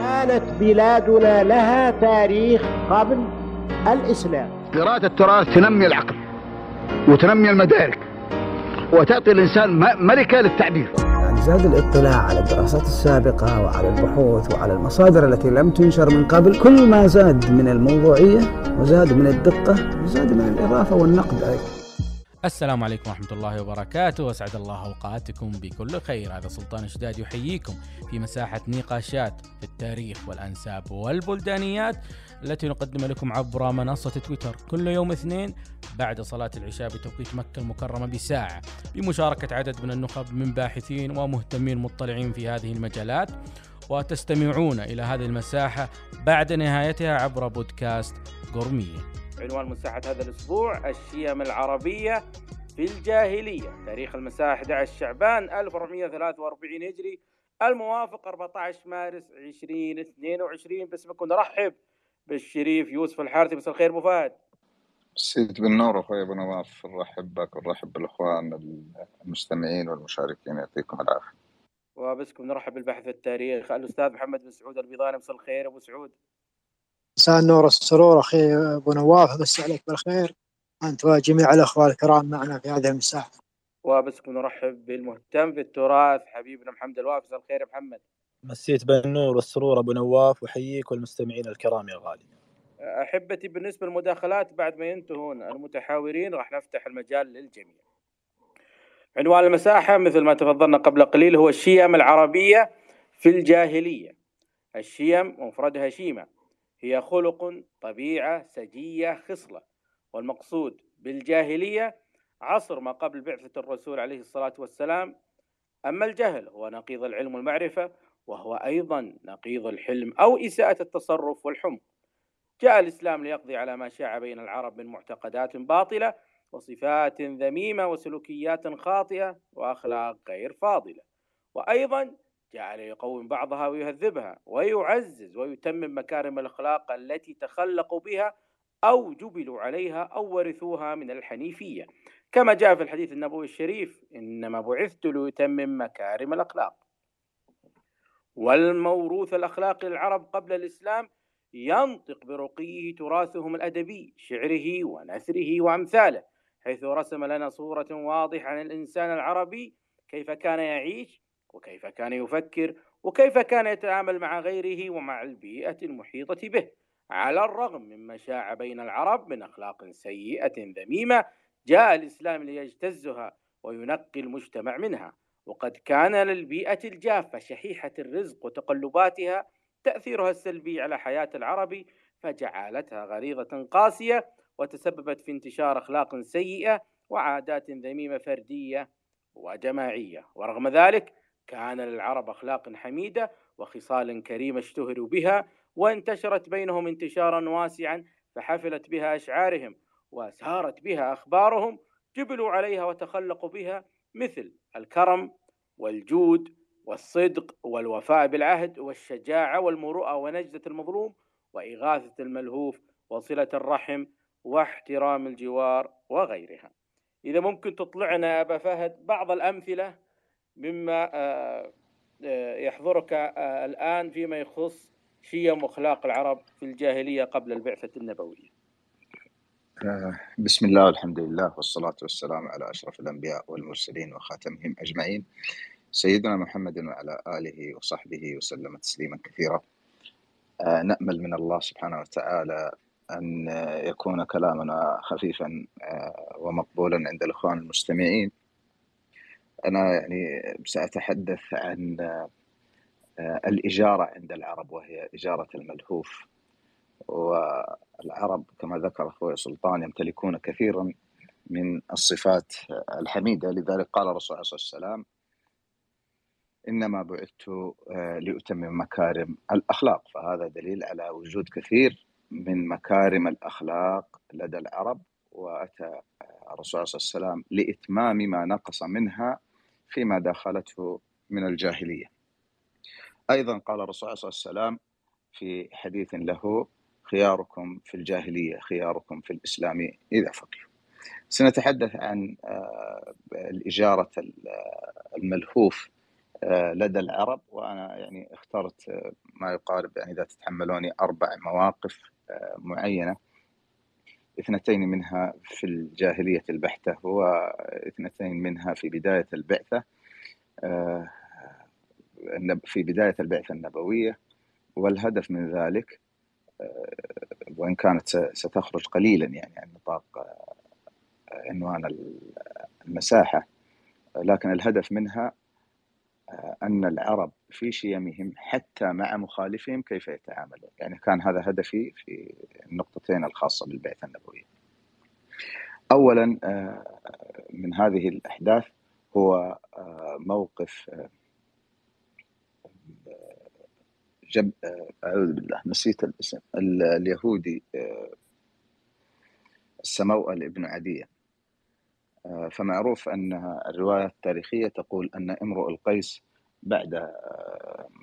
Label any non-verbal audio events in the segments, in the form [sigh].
كانت بلادنا لها تاريخ قبل الإسلام. قراءة التراث تنمي العقل وتنمي المدارك وتعطي الإنسان ملكة للتعبير. يعني زاد الاطلاع على الدراسات السابقة وعلى البحوث وعلى المصادر التي لم تنشر من قبل كل ما زاد من الموضوعية وزاد من الدقة وزاد من الإضافة والنقد أيضا. السلام عليكم ورحمة الله وبركاته. وأسعد الله أوقاتكم بكل خير. هذا سلطان شداد يحييكم في مساحة نقاشات في التاريخ والأنساب والبلدانيات التي نقدم لكم عبر منصة تويتر. كل يوم اثنين بعد صلاة العشاء بتوقيت مكة المكرمة بساعة. بمشاركة عدد من النخب من باحثين ومهتمين مطلعين في هذه المجالات. وتستمعون إلى هذه المساحة بعد نهايتها عبر بودكاست قرمية عنوان مساحة هذا الأسبوع الشيم العربية في الجاهلية. تاريخ المساء 11 شعبان 1443 هجري الموافق 14 مارس 2022 باسمكم نرحب بالشريف يوسف الحارثي. مساء الخير أبو فهد. سيد بالنور أخوي أبو نواف نرحب بك ونرحب بالأخوان المستمعين والمشاركين يعطيكم العافية. وبسكم نرحب بالبحث التاريخ الأستاذ محمد بن سعود البيضاني. مساء الخير أبو سعود. مساء النور والسرور أخي أبو نواف بس عليك بالخير. أنت وجميع الأخوة الكرام معنا في هذه المساحه وبسكم نرحب بالمهتم بالتراث حبيبنا محمد الوافز. الخير يا محمد. مسيت بالنور والسرور أبو نواف وحييك والمستمعين الكرام يا غالي. أحبتي بالنسبة للمداخلات بعد ما ينتهون المتحاورين راح نفتح المجال للجميع. عنوان المساحة مثل ما تفضلنا قبل قليل هو الشيم العربية في الجاهلية. الشيم مفردها شيمة. هي خلق طبيعة سجية خصلة والمقصود بالجاهلية عصر ما قبل بعثة الرسول عليه الصلاة والسلام. أما الجهل هو نقيض العلم والمعرفة وهو أيضا نقيض الحلم أو إساءة التصرف والحمق. جاء الإسلام ليقضي على ما شاع بين العرب من معتقدات باطلة وصفات ذميمة وسلوكيات خاطئة وأخلاق غير فاضلة. وأيضا جعل يقوم بعضها ويهذبها ويعزز ويتمم مكارم الأخلاق التي تخلقوا بها أو جبلوا عليها أو ورثوها من الحنيفية. كما جاء في الحديث النبوي الشريف إنما بعثت ليتمم مكارم الأخلاق. والموروث الأخلاقي للعرب قبل الإسلام ينطق برقيه تراثهم الأدبي شعره ونثره وأمثاله حيث رسم لنا صورة واضحة عن الإنسان العربي كيف كان يعيش وكيف كان يفكر وكيف كان يتعامل مع غيره ومع البيئة المحيطة به. على الرغم مما شاع بين العرب من أخلاق سيئة ذميمة جاء الإسلام ليجتزها وينقي المجتمع منها. وقد كان للبيئة الجافة شحيحة الرزق وتقلباتها تأثيرها السلبي على حياة العرب فجعلتها غليظة قاسية وتسببت في انتشار أخلاق سيئة وعادات ذميمة فردية وجماعية. ورغم ذلك كان للعرب أخلاق حميدة وخصال كريمة اشتهروا بها وانتشرت بينهم انتشارا واسعا فحفلت بها أشعارهم وسارت بها أخبارهم جبلوا عليها وتخلقوا بها مثل الكرم والجود والصدق والوفاء بالعهد والشجاعة والمروءة ونجدة المظلوم وإغاثة الملهوف وصلة الرحم واحترام الجوار وغيرها. إذا ممكن تطلعنا أبا فهد بعض الأمثلة؟ مما آه، آه، يحضرك آه، الآن فيما يخص شيم أخلاق العرب في الجاهلية قبل البعثة النبوية. بسم الله والحمد لله والصلاة والسلام على أشرف الأنبياء والمرسلين وخاتمهم أجمعين. سيدنا محمد وعلى آله وصحبه وسلم تسليما كثيرا. نأمل من الله سبحانه وتعالى أن يكون كلامنا خفيفا ومقبولا عند الإخوان المستمعين. أنا يعني سأتحدث عن آه، الإجارة عند العرب وهي إجارة الملهوف. والعرب كما ذكر أخوي سلطان يمتلكون كثيرا من الصفات الحميدة. لذلك قال الرسول عليه وسلم إنما بعثت آه، لأتمم مكارم الأخلاق. فهذا دليل على وجود كثير من مكارم الأخلاق لدى العرب. وأتى الرسول عليه وسلم لإتمام ما نقص منها فيما دخلته من الجاهلية. أيضا قال الرسول صلى الله عليه وسلم في حديث له خياركم في الجاهلية خياركم في الإسلام إذا فقهوا. سنتحدث عن آه، الإجارة الملهوف آه، لدى العرب وأنا يعني اخترت آه، ما يقارب يعني إذا تتحملوني أربع مواقف آه، معينة. اثنتين منها في الجاهلية البحتة واثنتين منها في بداية البعثة في بداية البعثة النبوية والهدف من ذلك وإن كانت ستخرج قليلا يعني عن نطاق عنوان المساحة لكن الهدف منها أن العرب في شيمهم حتى مع مخالفهم كيف يتعاملون. يعني كان هذا هدفي في النقطتين الخاصة بالبعثة النبوية أولا آه، من هذه الأحداث هو آه، موقف آه، جب أعوذ بالله نسيت الاسم اليهودي السموأل ابن عدية فمعروف أن الرواية التاريخية تقول أن امرؤ القيس بعد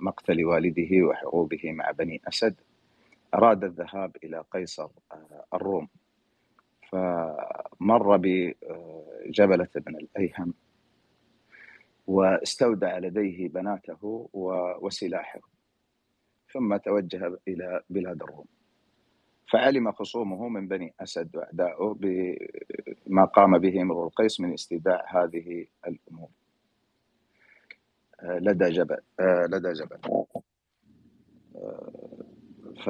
مقتل والده وحروبه مع بني أسد أراد الذهاب إلى قيصر آه، الروم. فمر بجبلة بن الأيهم واستودع لديه بناته وسلاحه ثم توجه إلى بلاد الروم. فعلم خصومه من بني أسد وأعدائه بما قام به امرؤ القيس من استيداع هذه الأمور. لدى جبل آه، لدى جبل. آه، ف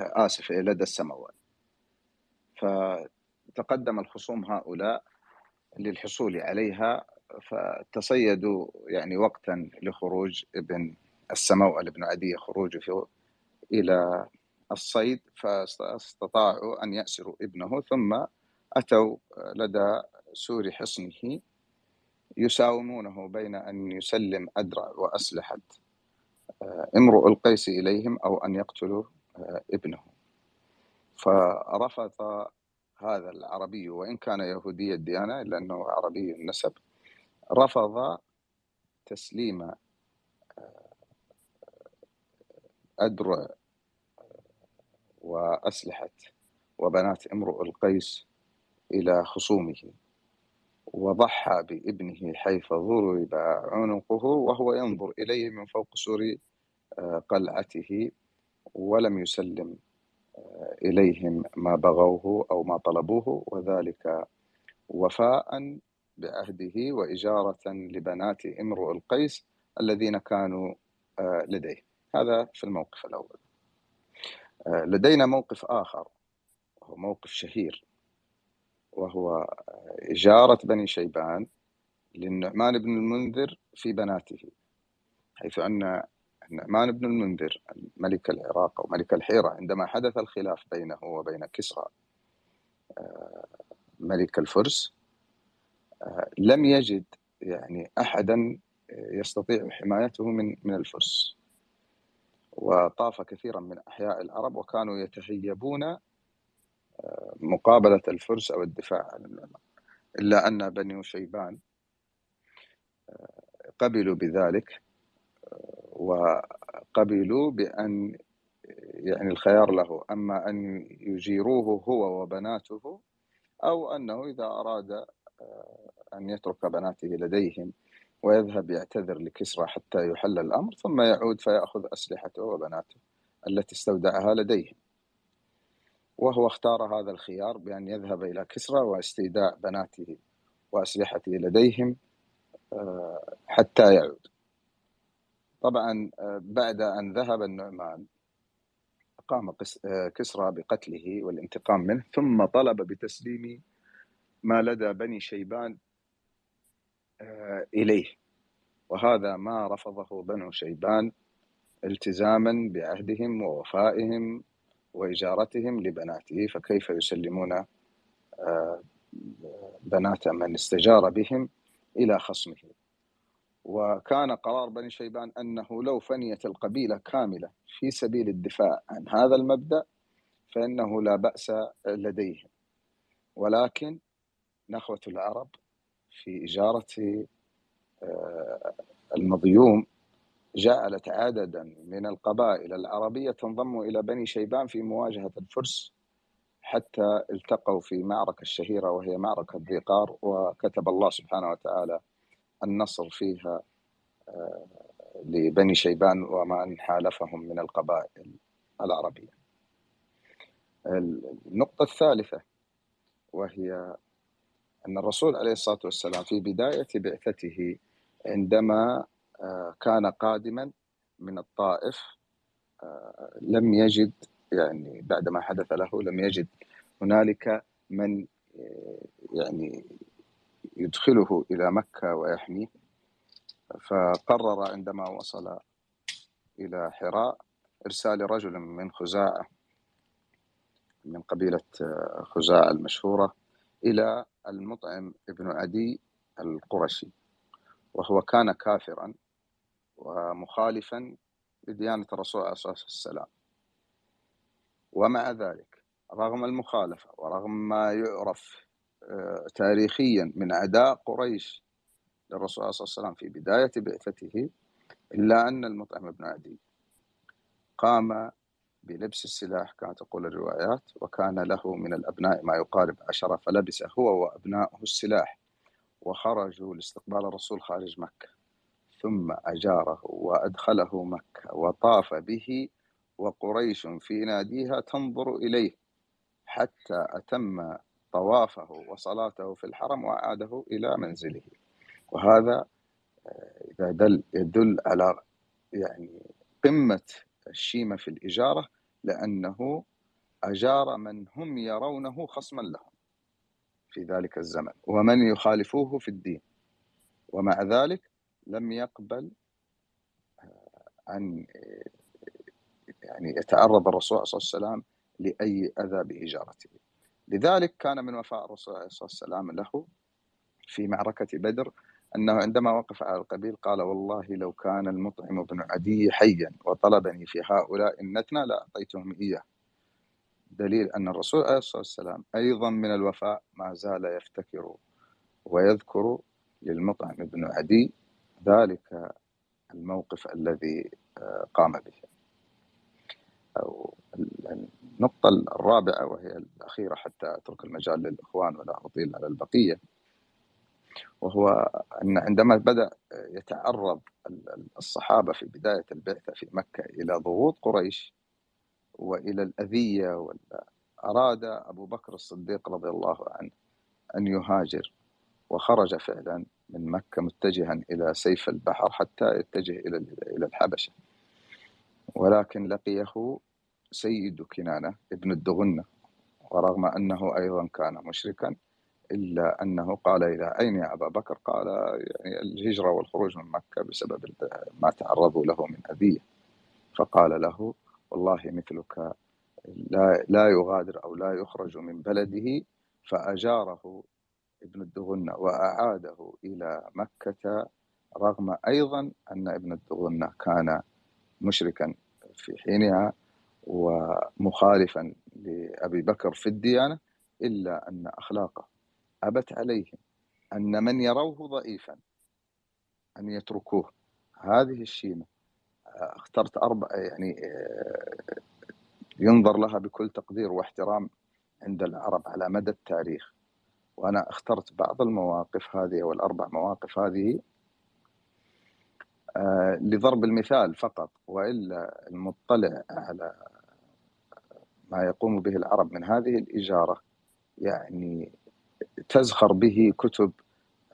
آسف لدى السماوات. فتقدم الخصوم هؤلاء للحصول عليها فتصيدوا يعني وقتا لخروج ابن السماوة ابن عدي خروجه إلى الصيد فاستطاعوا أن يأسروا ابنه ثم أتوا لدى سور حصنه. يساومونه بين أن يسلم أدرع وأسلحة آه، امرؤ القيس إليهم أو أن يقتلوا آه، ابنه. فرفض هذا العربي وإن كان يهودي الديانة إلا أنه عربي النسب رفض تسليم آه، أدرع وأسلحة وبنات امرؤ القيس إلى خصومه. وضحى بابنه حيث ضرب عنقه وهو ينظر إليه من فوق سور آه، قلعته ولم يسلم آه، إليهم ما بغوه أو ما طلبوه وذلك وفاء بعهده وإجارة لبنات امرؤ القيس الذين كانوا آه، لديه. هذا في الموقف الأول. لدينا موقف آخر وهو موقف شهير. وهو إجارة بني شيبان للنعمان بن المنذر في بناته حيث أن النعمان بن المنذر ملك العراق أو ملك الحيرة عندما حدث الخلاف بينه وبين كسرى آه، ملك الفرس آه، لم يجد يعني أحدا يستطيع حمايته من من الفرس. وطاف كثيرا من أحياء العرب وكانوا يتهيبون مقابلة الفرس أو الدفاع عن النعمان إلا أن بني شيبان آه، قبلوا بذلك آه، وقبلوا بأن يعني الخيار له أما أن يجيروه هو وبناته أو أنه إذا أراد آه، أن يترك بناته لديهم ويذهب يعتذر لكسرى حتى يحل الأمر ثم يعود فيأخذ أسلحته وبناته التي استودعها لديهم. وهو اختار هذا الخيار بأن يذهب إلى كسرى واستيداع بناته وأسلحته لديهم آه، حتى يعود. طبعا آه، بعد أن ذهب النعمان قام آه، كسرى بقتله والانتقام منه ثم طلب بتسليم ما لدى بني شيبان إليه. وهذا ما رفضه بنو شيبان التزاما بعهدهم ووفائهم وإجارتهم لبناته فكيف يسلمون آه، بنات من استجار بهم إلى خصمه وكان قرار بني شيبان أنه لو فنيت القبيلة كاملة في سبيل الدفاع عن هذا المبدأ فإنه لا بأس لديهم. ولكن نخوة العرب في إجارة آه، المضيوم جعلت عددا من القبائل العربية تنضم إلى بني شيبان في مواجهة الفرس حتى التقوا في معركة الشهيرة وهي معركة ذي قار وكتب الله سبحانه وتعالى النصر فيها آه، لبني شيبان ومن حالفهم من القبائل العربية. النقطة الثالثة وهي أن الرسول عليه الصلاة والسلام في بداية بعثته عندما كان قادما من الطائف آه، لم يجد يعني بعدما حدث له لم يجد هنالك من آه، يعني يدخله إلى مكة ويحميه. فقرر عندما وصل إلى حراء إرسال رجل من خزاعة من قبيلة خزاعة المشهورة إلى المطعم ابن عدي القرشي وهو كان كافرا. ومخالفا لديانة الرسول عليه الصلاة والسلام. ومع ذلك رغم المخالفة ورغم ما يعرف آه، تاريخيا من أعداء قريش للرسول عليه الصلاة والسلام في بداية بعثته إلا أن المطعم بن عدي قام بلبس السلاح كما تقول الروايات وكان له من الأبناء ما يقارب عشرة فلبس هو وأبناؤه السلاح وخرجوا لاستقبال الرسول خارج مكة. ثم أجاره وأدخله مكة وطاف به وقريش في ناديها تنظر إليه حتى أتم طوافه وصلاته في الحرم وأعاده إلى منزله. وهذا آه، إذا دل يدل على يعني قمة الشيمة في الإجارة لأنه أجار من هم يرونه خصما لهم في ذلك الزمن ومن يخالفوه في الدين. ومع ذلك لم يقبل آه، أن آه، يعني يتعرض الرسول صلى الله عليه وسلم لأي أذى بإجارته. لذلك كان من وفاء الرسول عليه وسلم له في معركة بدر أنه عندما وقف على القبيل قال والله لو كان المطعم بن عدي حيا وطلبني في هؤلاء النتنى لأعطيتهم إياه. دليل أن الرسول عليه الصلاة والسلام أيضا من الوفاء ما زال يفتكر ويذكر للمطعم بن عدي ذلك الموقف الذي آه، قام به. أو النقطة الرابعة وهي الأخيرة حتى أترك المجال للإخوان ولا أطيل على البقية وهو أن عندما بدأ يتعرض الصحابة في بداية البعثة في مكة إلى ضغوط قريش وإلى الأذية أراد أبو بكر الصديق رضي الله عنه أن يهاجر وخرج فعلا من مكة متجها إلى سيف البحر حتى يتجه إلى إلى الحبشة. ولكن لقيه سيد كنانة ابن الدغنة ورغم أنه أيضا كان مشركا إلا أنه قال إلى أين يا أبا بكر؟ قال يعني الهجرة والخروج من مكة بسبب ما تعرضوا له من أذية. فقال له والله مثلك لا, لا يغادر أو لا يخرج من بلده فأجاره ابن الدغنة وأعاده إلى مكة رغم أيضا أن ابن الدغنة كان مشركا في حينها ومخالفا لأبي بكر في الديانة إلا أن أخلاقه أبت عليهم أن من يروه ضعيفا أن يتركوه. هذه الشيمة اخترت أربع يعني ينظر لها بكل تقدير واحترام عند العرب على مدى التاريخ. وأنا اخترت بعض المواقف هذه والأربع مواقف هذه لضرب المثال فقط وإلا المطلع على ما يقوم به العرب من هذه الإجارة يعني تزخر به كتب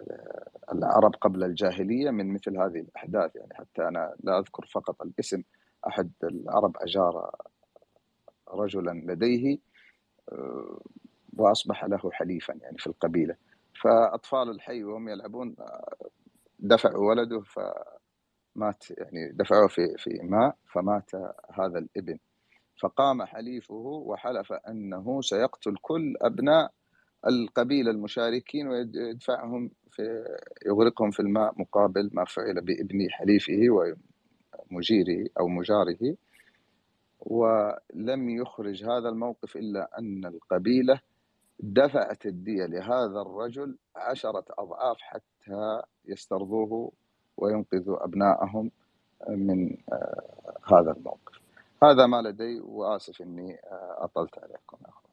آه، العرب قبل الجاهلية من مثل هذه الأحداث. يعني حتى أنا لا أذكر فقط الاسم أحد العرب أجار رجلا لديه آه، وأصبح له حليفا يعني في القبيلة. فأطفال الحي وهم يلعبون دفعوا ولده فمات يعني دفعوه في في ماء فمات هذا الابن. فقام حليفه وحلف أنه سيقتل كل أبناء القبيلة المشاركين ويدفعهم في يغرقهم في الماء مقابل ما فعل بابن حليفه ومجيره أو مجاره. ولم يخرج هذا الموقف إلا أن القبيلة دفعت الدية لهذا الرجل عشرة أضعاف حتى يسترضوه وينقذوا أبنائهم من آه، هذا الموقف. هذا ما لدي وآسف أني آه، أطلت عليكم أخوة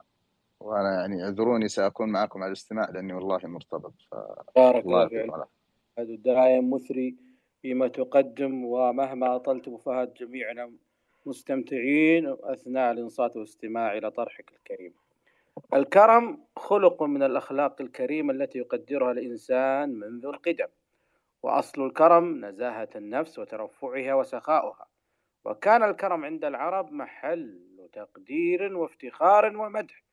وأنا يعني اعذروني سأكون معكم على الاستماع لأني والله مرتبط ف بارك الله فيك. هذا دائم مثري فيما تقدم ومهما أطلت أبو فهد جميعنا مستمتعين أثناء الإنصات والاستماع إلى طرحك الكريم. الكرم خلق من الأخلاق الكريمة التي يقدرها الإنسان منذ القدم وأصل الكرم نزاهة النفس وترفعها وسخاؤها. وكان الكرم عند العرب محل تقدير وافتخار ومدح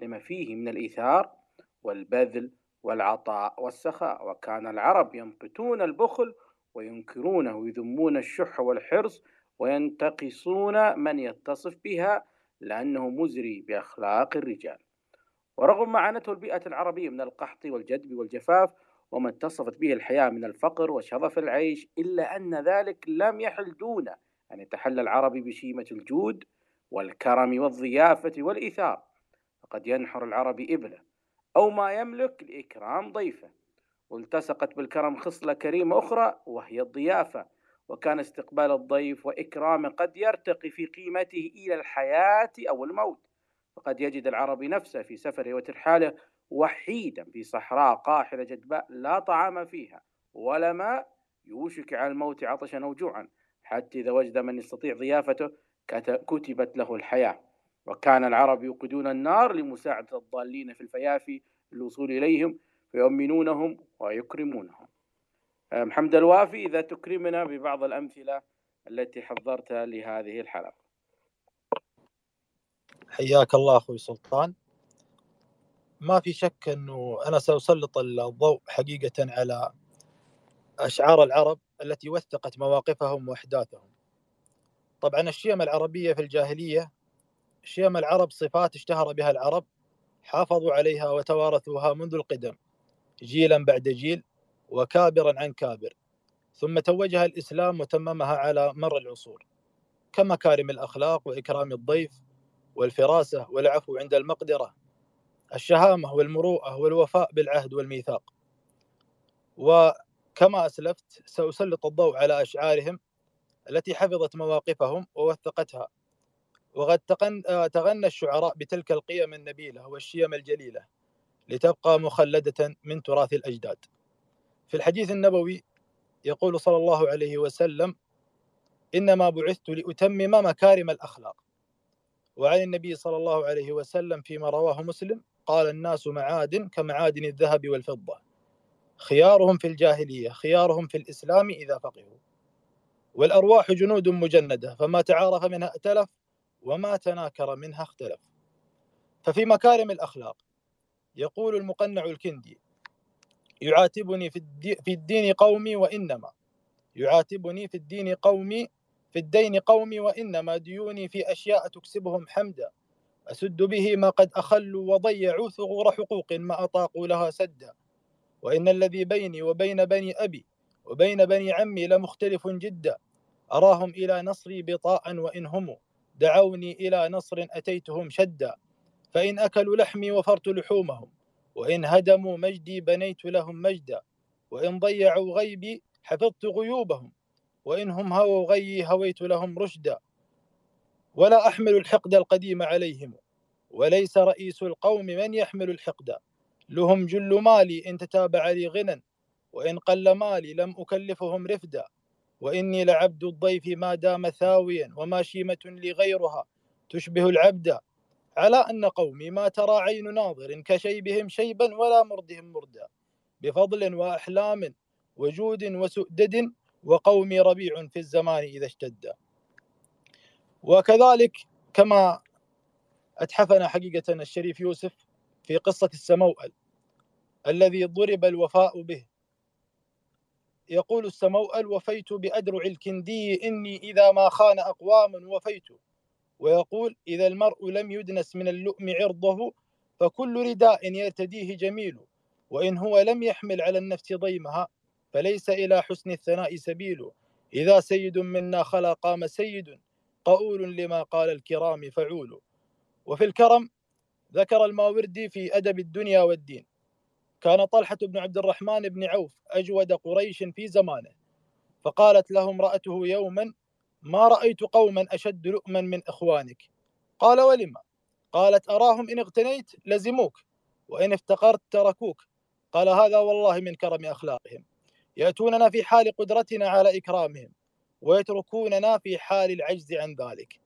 لما فيه من الإيثار والبذل والعطاء والسخاء. وكان العرب يمقتون البخل وينكرونه ويذمون الشح والحرص وينتقصون من يتصف بها لأنه مزري بأخلاق الرجال. ورغم ما عانته البيئة العربية من القحط والجدب والجفاف وما اتصفت به الحياة من الفقر وشظف العيش إلا أن ذلك لم يحل دون أن يتحلى العربي بشيمة الجود والكرم والضيافة والإيثار. فقد ينحر العربي إبله أو ما يملك لإكرام ضيفه. والتصقت بالكرم خصلة كريمة أخرى وهي الضيافة وكان استقبال الضيف وإكرامه قد يرتقي في قيمته إلى الحياة أو الموت. فقد يجد العربي نفسه في سفره وترحاله وحيدا في صحراء قاحلة جدباء لا طعام فيها ولا ماء يوشك على الموت عطشا أو جوعا حتى إذا وجد من يستطيع ضيافته كتبت له الحياة. وكان العرب يوقدون النار لمساعدة الضالين في الفيافي للوصول إليهم فيؤمنونهم ويكرمونهم. محمد الوافي إذا تكرمنا ببعض الأمثلة التي حضرتها لهذه الحلقة. حياك الله أخوي سلطان. ما في شك أنه أنا سأسلط الضوء حقيقة على أشعار العرب التي وثقت مواقفهم وأحداثهم. طبعا الشيم العربية في الجاهلية شيم العرب صفات اشتهر بها العرب حافظوا عليها وتوارثوها منذ القدم جيلا بعد جيل وكابرا عن كابر. ثم توجها الإسلام وتممها على مر العصور كمكارم الأخلاق وإكرام الضيف والفراسة والعفو عند المقدرة الشهامة والمروءة والوفاء بالعهد والميثاق. وكما أسلفت سأسلط الضوء على أشعارهم التي حفظت مواقفهم ووثقتها. وقد تغنى الشعراء بتلك القيم النبيلة والشيم الجليلة لتبقى مخلدة من تراث الأجداد. في الحديث النبوي يقول صلى الله عليه وسلم إنما بعثت لأتمم مكارم الأخلاق. وعن النبي صلى الله عليه وسلم فيما رواه مسلم قال الناس معادن كمعادن الذهب والفضة. خيارهم في الجاهلية خيارهم في الإسلام إذا فقهوا. والأرواح جنود مجندة فما تعارف منها ائتلف وما تناكر منها اختلف. ففي مكارم الأخلاق يقول المقنع الكندي يعاتبني في الدين قومي وإنما. يعاتبني في الدين قومي في الدين قومي وإنما ديوني في أشياء تكسبهم حمدا. أسد به ما قد أخلوا وضيعوا ثغور حقوق ما أطاقوا لها سدا. وإن الذي بيني وبين بني أبي وبين بني عمي لمختلف جدا. أراهم إلى نصري بطاء وإن هم دعوني إلى نصر أتيتهم شدا. فإن أكلوا لحمي وفرت لحومهم. وإن هدموا مجدي بنيت لهم مجدا. وإن ضيعوا غيبي حفظت غيوبهم. وإن هم هووا غيي هويت لهم رشدا. ولا أحمل الحقد القديم عليهم. وليس رئيس القوم من يحمل الحقد. لهم جل مالي إن تتابع لي غنى. وإن قل مالي لم أكلفهم رفدا. وإني لعبد الضيف ما دام ثاويا وما شيمة لي غيرها. تشبه العبد. على أن قومي ما ترى عين ناظر كشيبهم شيبا ولا مردهم مردا. بفضل وأحلام وجود وسؤدد وقومي ربيع في الزمان إذا اشتد. وكذلك كما أتحفنا حقيقة الشريف يوسف في قصة السموأل الذي ضرب الوفاء به. يقول السموأل وفيت بأدرع الكندي إني إذا ما خان أقوام وفيت. ويقول إذا المرء لم يدنس من اللؤم عرضه فكل رداء يرتديه جميل وإن هو لم يحمل على النفس ضيمها. فليس إلى حسن الثناء سبيل. إذا سيد منا خلا قام سيد قؤول لما قال الكرام فعول. وفي الكرم ذكر الماوردي في أدب الدنيا والدين. كان طلحة بن عبد الرحمن بن عوف أجود قريش في زمانه. فقالت له امرأته يوما ما رأيت قوما أشد لؤما من إخوانك. قال ولما قالت أراهم إن اغتنيت لزموك وإن افتقرت تركوك. قال هذا والله من كرم أخلاقهم. يأتوننا في حال قدرتنا على إكرامهم ويتركوننا في حال العجز عن ذلك.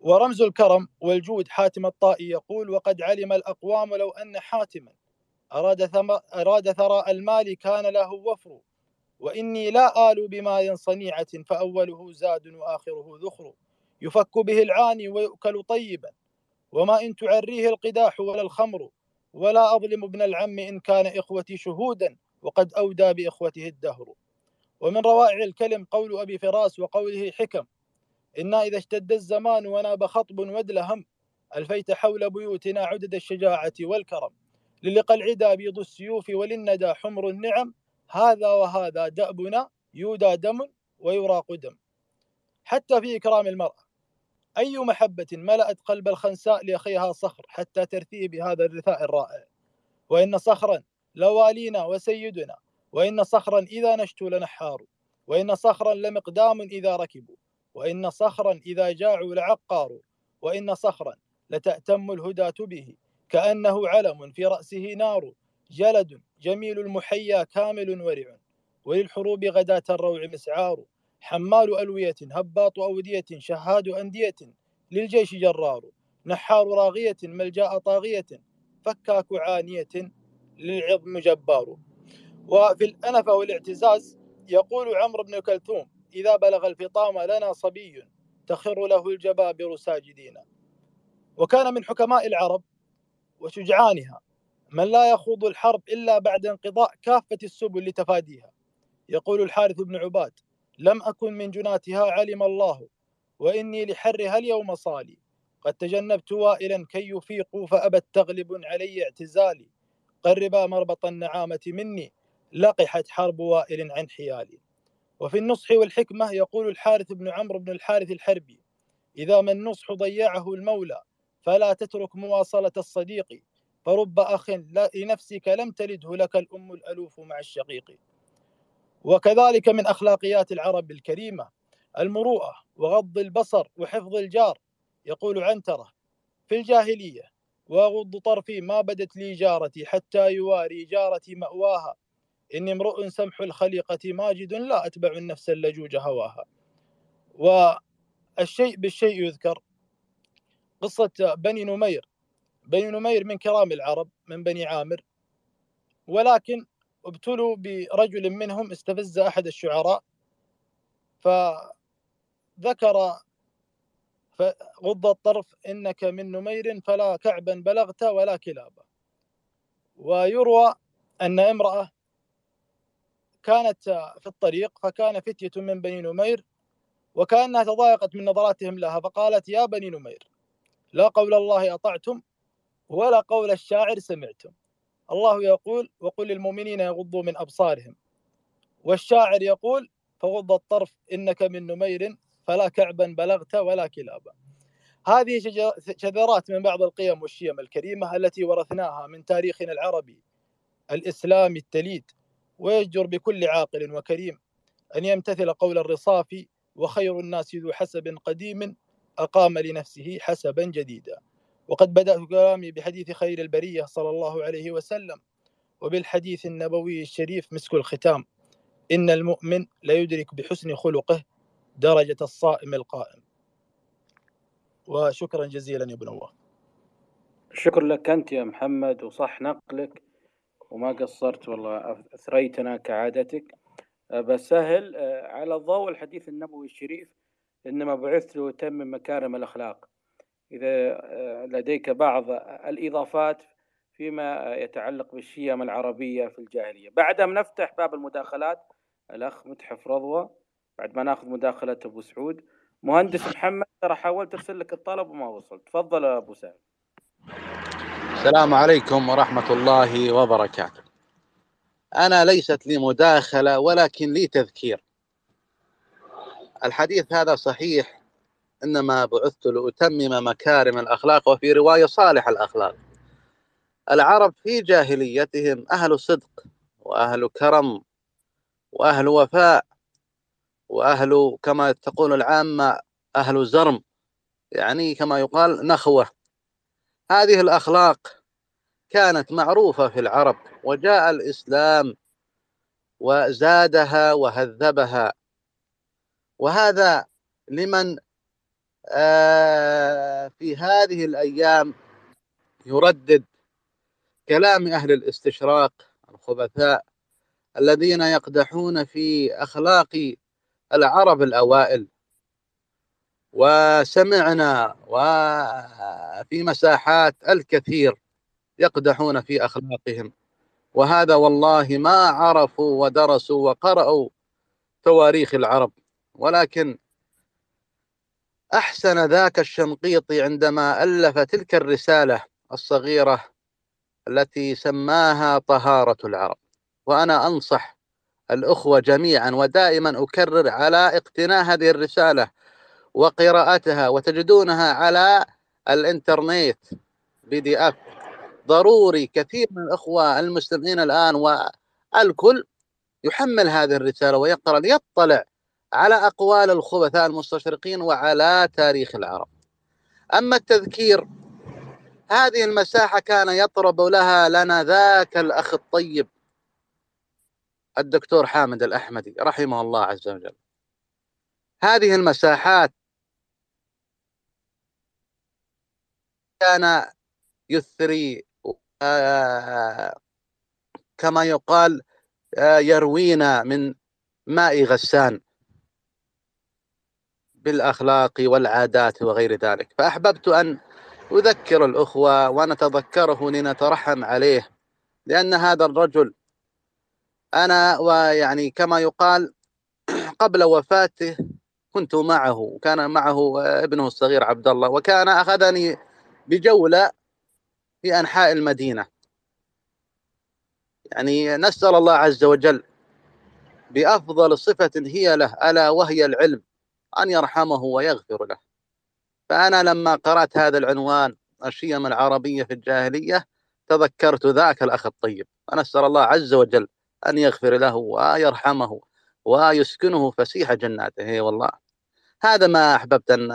ورمز الكرم والجود حاتم الطائي يقول وقد علم الأقوام لو أن حاتما أراد, ثم أراد ثراء المال كان له وفر وإني لا آل بمال صنيعة فأوله زاد وآخره ذخر. يفك به العاني ويؤكل طيبا وما إن تعريه القداح ولا الخمر ولا أظلم ابن العم إن كان إخوتي شهودا وقد أودى بإخوته الدهر. ومن روائع الكلم قول أبي فراس وقوله حكم. إنا إذا اشتد الزمان وناب خطب ودلهم ألفيت حول بيوتنا عدد الشجاعة والكرم. للقى العدا بيض السيوف وللندى حمر النعم. هذا وهذا دأبنا يودى دم ويرى قدم حتى في إكرام المرأة. أي محبة ملأت قلب الخنساء لأخيها صخر حتى ترثيه بهذا الرثاء الرائع. وإن صخرا لوالينا وسيدنا وإن صخرا إذا نشتوا لنحار وإن صخرا لمقدام إذا ركبوا وإن صخرا إذا جاعوا لعقار وإن صخرا لتأتم الهداة به كأنه علم في رأسه نار جلد جميل المحيا كامل ورع وللحروب غداة الروع مسعار حمال ألوية هباط أودية شهاد أندية للجيش جرار نحار راغية ملجاء طاغية فكاك عانية للعظم جبار وفي الأنفة والاعتزاز يقول عمرو بن كلثوم إذا بلغ الفطام لنا صبي تخر له الجبابر ساجدين. وكان من حكماء العرب وشجعانها من لا يخوض الحرب إلا بعد انقضاء كافة السبل لتفاديها. يقول الحارث بن عباد لم أكن من جناتها علم الله وإني لحرها اليوم صالي. قد تجنبت وائلا كي يفيقوا فأبت تغلب علي اعتزالي. قربا مربط النعامة مني لقحت حرب وائل عن حيالي. وفي النصح والحكمة يقول الحارث بن عمرو بن الحارث الحربي إذا ما النصح ضيعه المولى فلا تترك مواصلة الصديق. فرب أخ لنفسك لم تلده لك الأم الألوف مع الشقيق. وكذلك من أخلاقيات العرب الكريمة المروءة وغض البصر وحفظ الجار. يقول عنترة في الجاهلية وأغض طرفي ما بدت لي جارتي حتى يواري جارتي مأواها. إني امرؤ سمح الخليقة ماجد لا أتبع النفس اللجوج هواها. والشيء بالشيء يذكر. قصة بني نمير. بني نمير من كرام العرب من بني عامر. ولكن ابتلوا برجل منهم استفز أحد الشعراء فذكر غض الطرف إنك من نمير فلا كعبا بلغت ولا كلابا. ويروى أن امرأة كانت في الطريق فكان فتية من بني نمير وكأنها تضايقت من نظراتهم لها فقالت يا بني نمير لا قول الله أطعتم ولا قول الشاعر سمعتم. الله يقول وقل للمؤمنين يغضوا من أبصارهم والشاعر يقول فغض الطرف إنك من نمير فلا كعبا بلغت ولا كلابا. هذه شذرات من بعض القيم والشيم الكريمة التي ورثناها من تاريخنا العربي الإسلامي التليد ويجدر بكل عاقل وكريم أن يمتثل قول الرصافي وخير الناس ذو حسب قديم أقام لنفسه حسبا جديدا. وقد بدأت كلامي بحديث خير البرية صلى الله عليه وسلم وبالحديث النبوي الشريف مسك الختام. إن المؤمن لا يدرك بحسن خلقه درجة الصائم القائم. وشكرا جزيلا يا ابو نواف شكرا لك أنت يا محمد وصح نقلك وما قصرت والله أثريتنا كعادتك. بسهل على ضوء الحديث النبوي الشريف إنما بعثت لأتمم مكارم الأخلاق. إذا لديك بعض الإضافات فيما يتعلق بالشيم العربية في الجاهلية. بعدها نفتح باب المداخلات الأخ متحف رضوى. بعد ما ناخذ مداخلة أبو سعود. مهندس محمد ترى حاولت أرسل لك الطلب وما وصلت. تفضل أبو سعد. السلام عليكم ورحمة الله وبركاته. أنا ليست لي مداخلة ولكن لي تذكير. الحديث هذا صحيح إنما بعثت لأتمم مكارم الأخلاق وفي رواية صالح الأخلاق. العرب في جاهليتهم أهل صدق وأهل كرم وأهل وفاء. وأهل كما تقول العامة أهل زرم يعني كما يقال نخوة. هذه الأخلاق كانت معروفة في العرب وجاء الإسلام وزادها وهذبها. وهذا لمن آه، في هذه الأيام يردد كلام أهل الاستشراق الخبثاء الذين يقدحون في أخلاق العرب الأوائل. وسمعنا وفي مساحات الكثير يقدحون في أخلاقهم. وهذا والله ما عرفوا ودرسوا وقرأوا تواريخ العرب. ولكن أحسن ذاك الشنقيطي عندما ألف تلك الرسالة الصغيرة التي سماها طهارة العرب. وأنا أنصح الأخوة جميعا ودائما أكرر على اقتناء هذه الرسالة وقراءتها وتجدونها على الإنترنت بي دي أف ضروري كثير من الأخوة المسلمين الآن والكل يحمل هذه الرسالة ويقرأ ليطلع على أقوال الخبثاء المستشرقين وعلى تاريخ العرب. أما التذكير هذه المساحة كان يطرب لها لنا ذاك الأخ الطيب الدكتور حامد الأحمدي رحمه الله عز وجل. هذه المساحات كان يثري آه، كما يقال آه، يروينا من ماء غسان بالأخلاق والعادات وغير ذلك. فأحببت أن أذكر الأخوة ونتذكره لنترحم عليه لأن هذا الرجل أنا ويعني كما يقال [clears throat] قبل وفاته كنت معه وكان معه ابنه الصغير عبد الله وكان أخذني بجولة في أنحاء المدينة. يعني نسأل الله عز وجل بأفضل صفة هي له ألا وهي العلم أن يرحمه ويغفر له. فأنا لما قرأت هذا العنوان الشيم العربية في الجاهلية تذكرت ذاك الأخ الطيب. ونسأل الله عز وجل أن يغفر له ويرحمه ويسكنه فسيح جناته. والله. هذا ما أحببت أن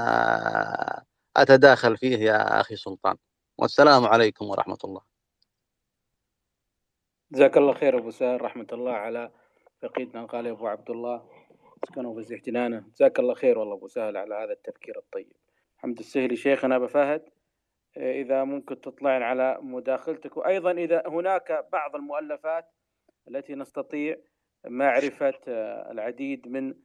أتداخل فيه يا أخي سلطان. والسلام عليكم ورحمة الله. جزاك الله خير أبو سهل. رحمة الله على فقيدنا قال أبو عبد الله. اسكنوا في جنانه جزاك الله خير والله أبو سهل على هذا التذكير الطيب. حمد السهلي شيخنا أبا فهد. إذا ممكن تطلعن على مداخلتك. وأيضا إذا هناك بعض المؤلفات التي نستطيع معرفة العديد من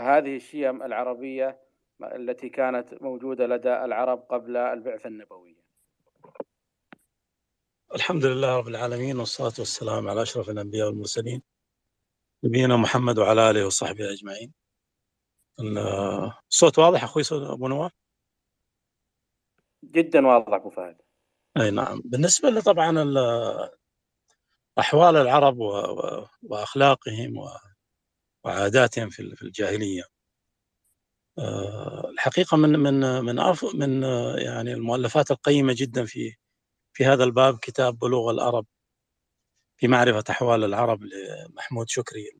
هذه الشيم العربية التي كانت موجودة لدى العرب قبل البعثة النبوية الحمد لله رب العالمين والصلاة والسلام على أشرف الأنبياء والمرسلين نبينا محمد وعلى آله وصحبه أجمعين. الصوت واضح أخوي أبو نواف؟ جدا واضح أبو فهد. أي نعم. بالنسبة طبعا أحوال العرب وأخلاقهم وعاداتهم في الجاهلية. آه، الحقيقة من من من من يعني المؤلفات القيمة جدا في في هذا الباب كتاب بلوغ العرب في معرفة أحوال العرب لمحمود شكري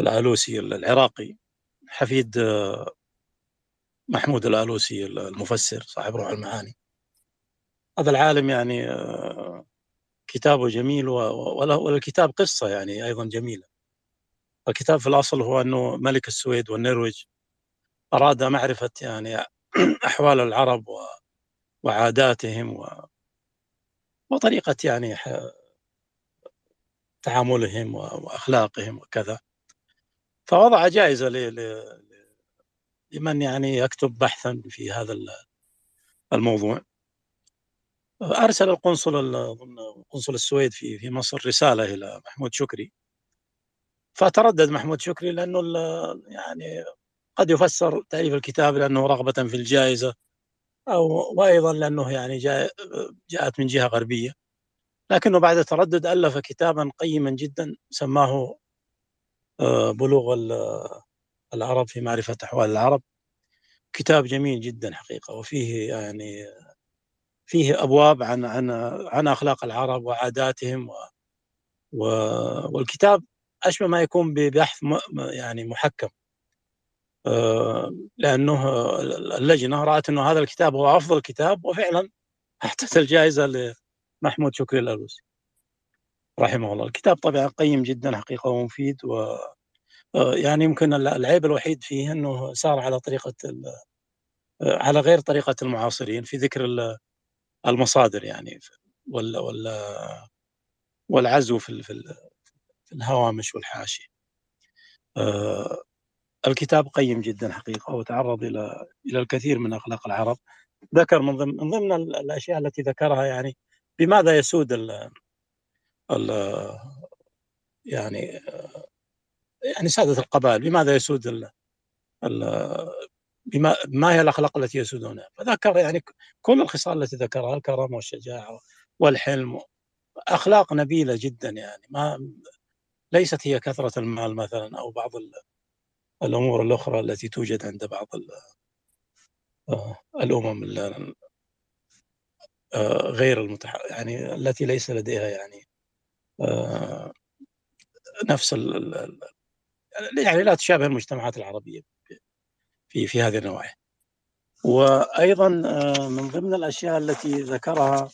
الآلوسي العراقي حفيد آه، محمود الآلوسي المفسر صاحب روح المعاني. هذا العالم يعني آه، كتابه جميل والكتاب قصة يعني أيضا جميلة. الكتاب في الأصل هو أنه ملك السويد والنرويج أراد معرفة يعني [clears throat] أحوال العرب وعاداتهم و وطريقة يعني تعاملهم وأخلاقهم وكذا. فوضع جائزة لمن يعني يكتب بحثا في هذا الموضوع. أرسل القنصل قنصل السويد في في مصر رسالة إلى محمود شكري. فتردد محمود شكري لأنه يعني قد يفسر تأليف الكتاب لأنه رغبة في الجائزة أو وأيضا لأنه يعني جاء جاءت من جهة غربية. لكنه بعد تردد ألف كتابا قيما جدا سماه آه، بلوغ العرب في معرفة أحوال العرب. كتاب جميل جدا حقيقة وفيه يعني فيه أبواب عن عن عن أخلاق العرب وعاداتهم و والكتاب أشبه ما يكون ببحث يعني محكم. آه، لأنه اللجنة رأت أنه هذا الكتاب هو أفضل كتاب وفعلا [laughs] أعطت الجائزة لمحمود شكري الألوسي. رحمه الله. الكتاب طبعا قيم جدا حقيقة ومفيد و آه، يعني يمكن العيب الوحيد فيه أنه سار على طريقة آه، على غير طريقة المعاصرين. في ذكر المصادر يعني وال وال والعزو في في الهوامش والحاشية. آه، الكتاب قيم جدا حقيقة وتعرض إلى إلى الكثير من أخلاق العرب. ذكر من ضمن من ضمن الأشياء التي ذكرها يعني بماذا يسود ال ال يعني يعني سادة القبائل بماذا يسود ال ال بما ما هي الأخلاق التي يسودونها؟ فذكر يعني كل الخصال التي ذكرها الكرم والشجاعة والحلم أخلاق نبيلة جدا يعني ما ليست هي كثرة المال مثلا أو بعض الأمور الأخرى التي توجد عند بعض آه، الأمم آه، غير المتح... يعني التي ليس لديها يعني آه، نفس ال... يعني لا تشابه المجتمعات العربية. في في هذه النواحي. وأيضا من ضمن الأشياء التي ذكرها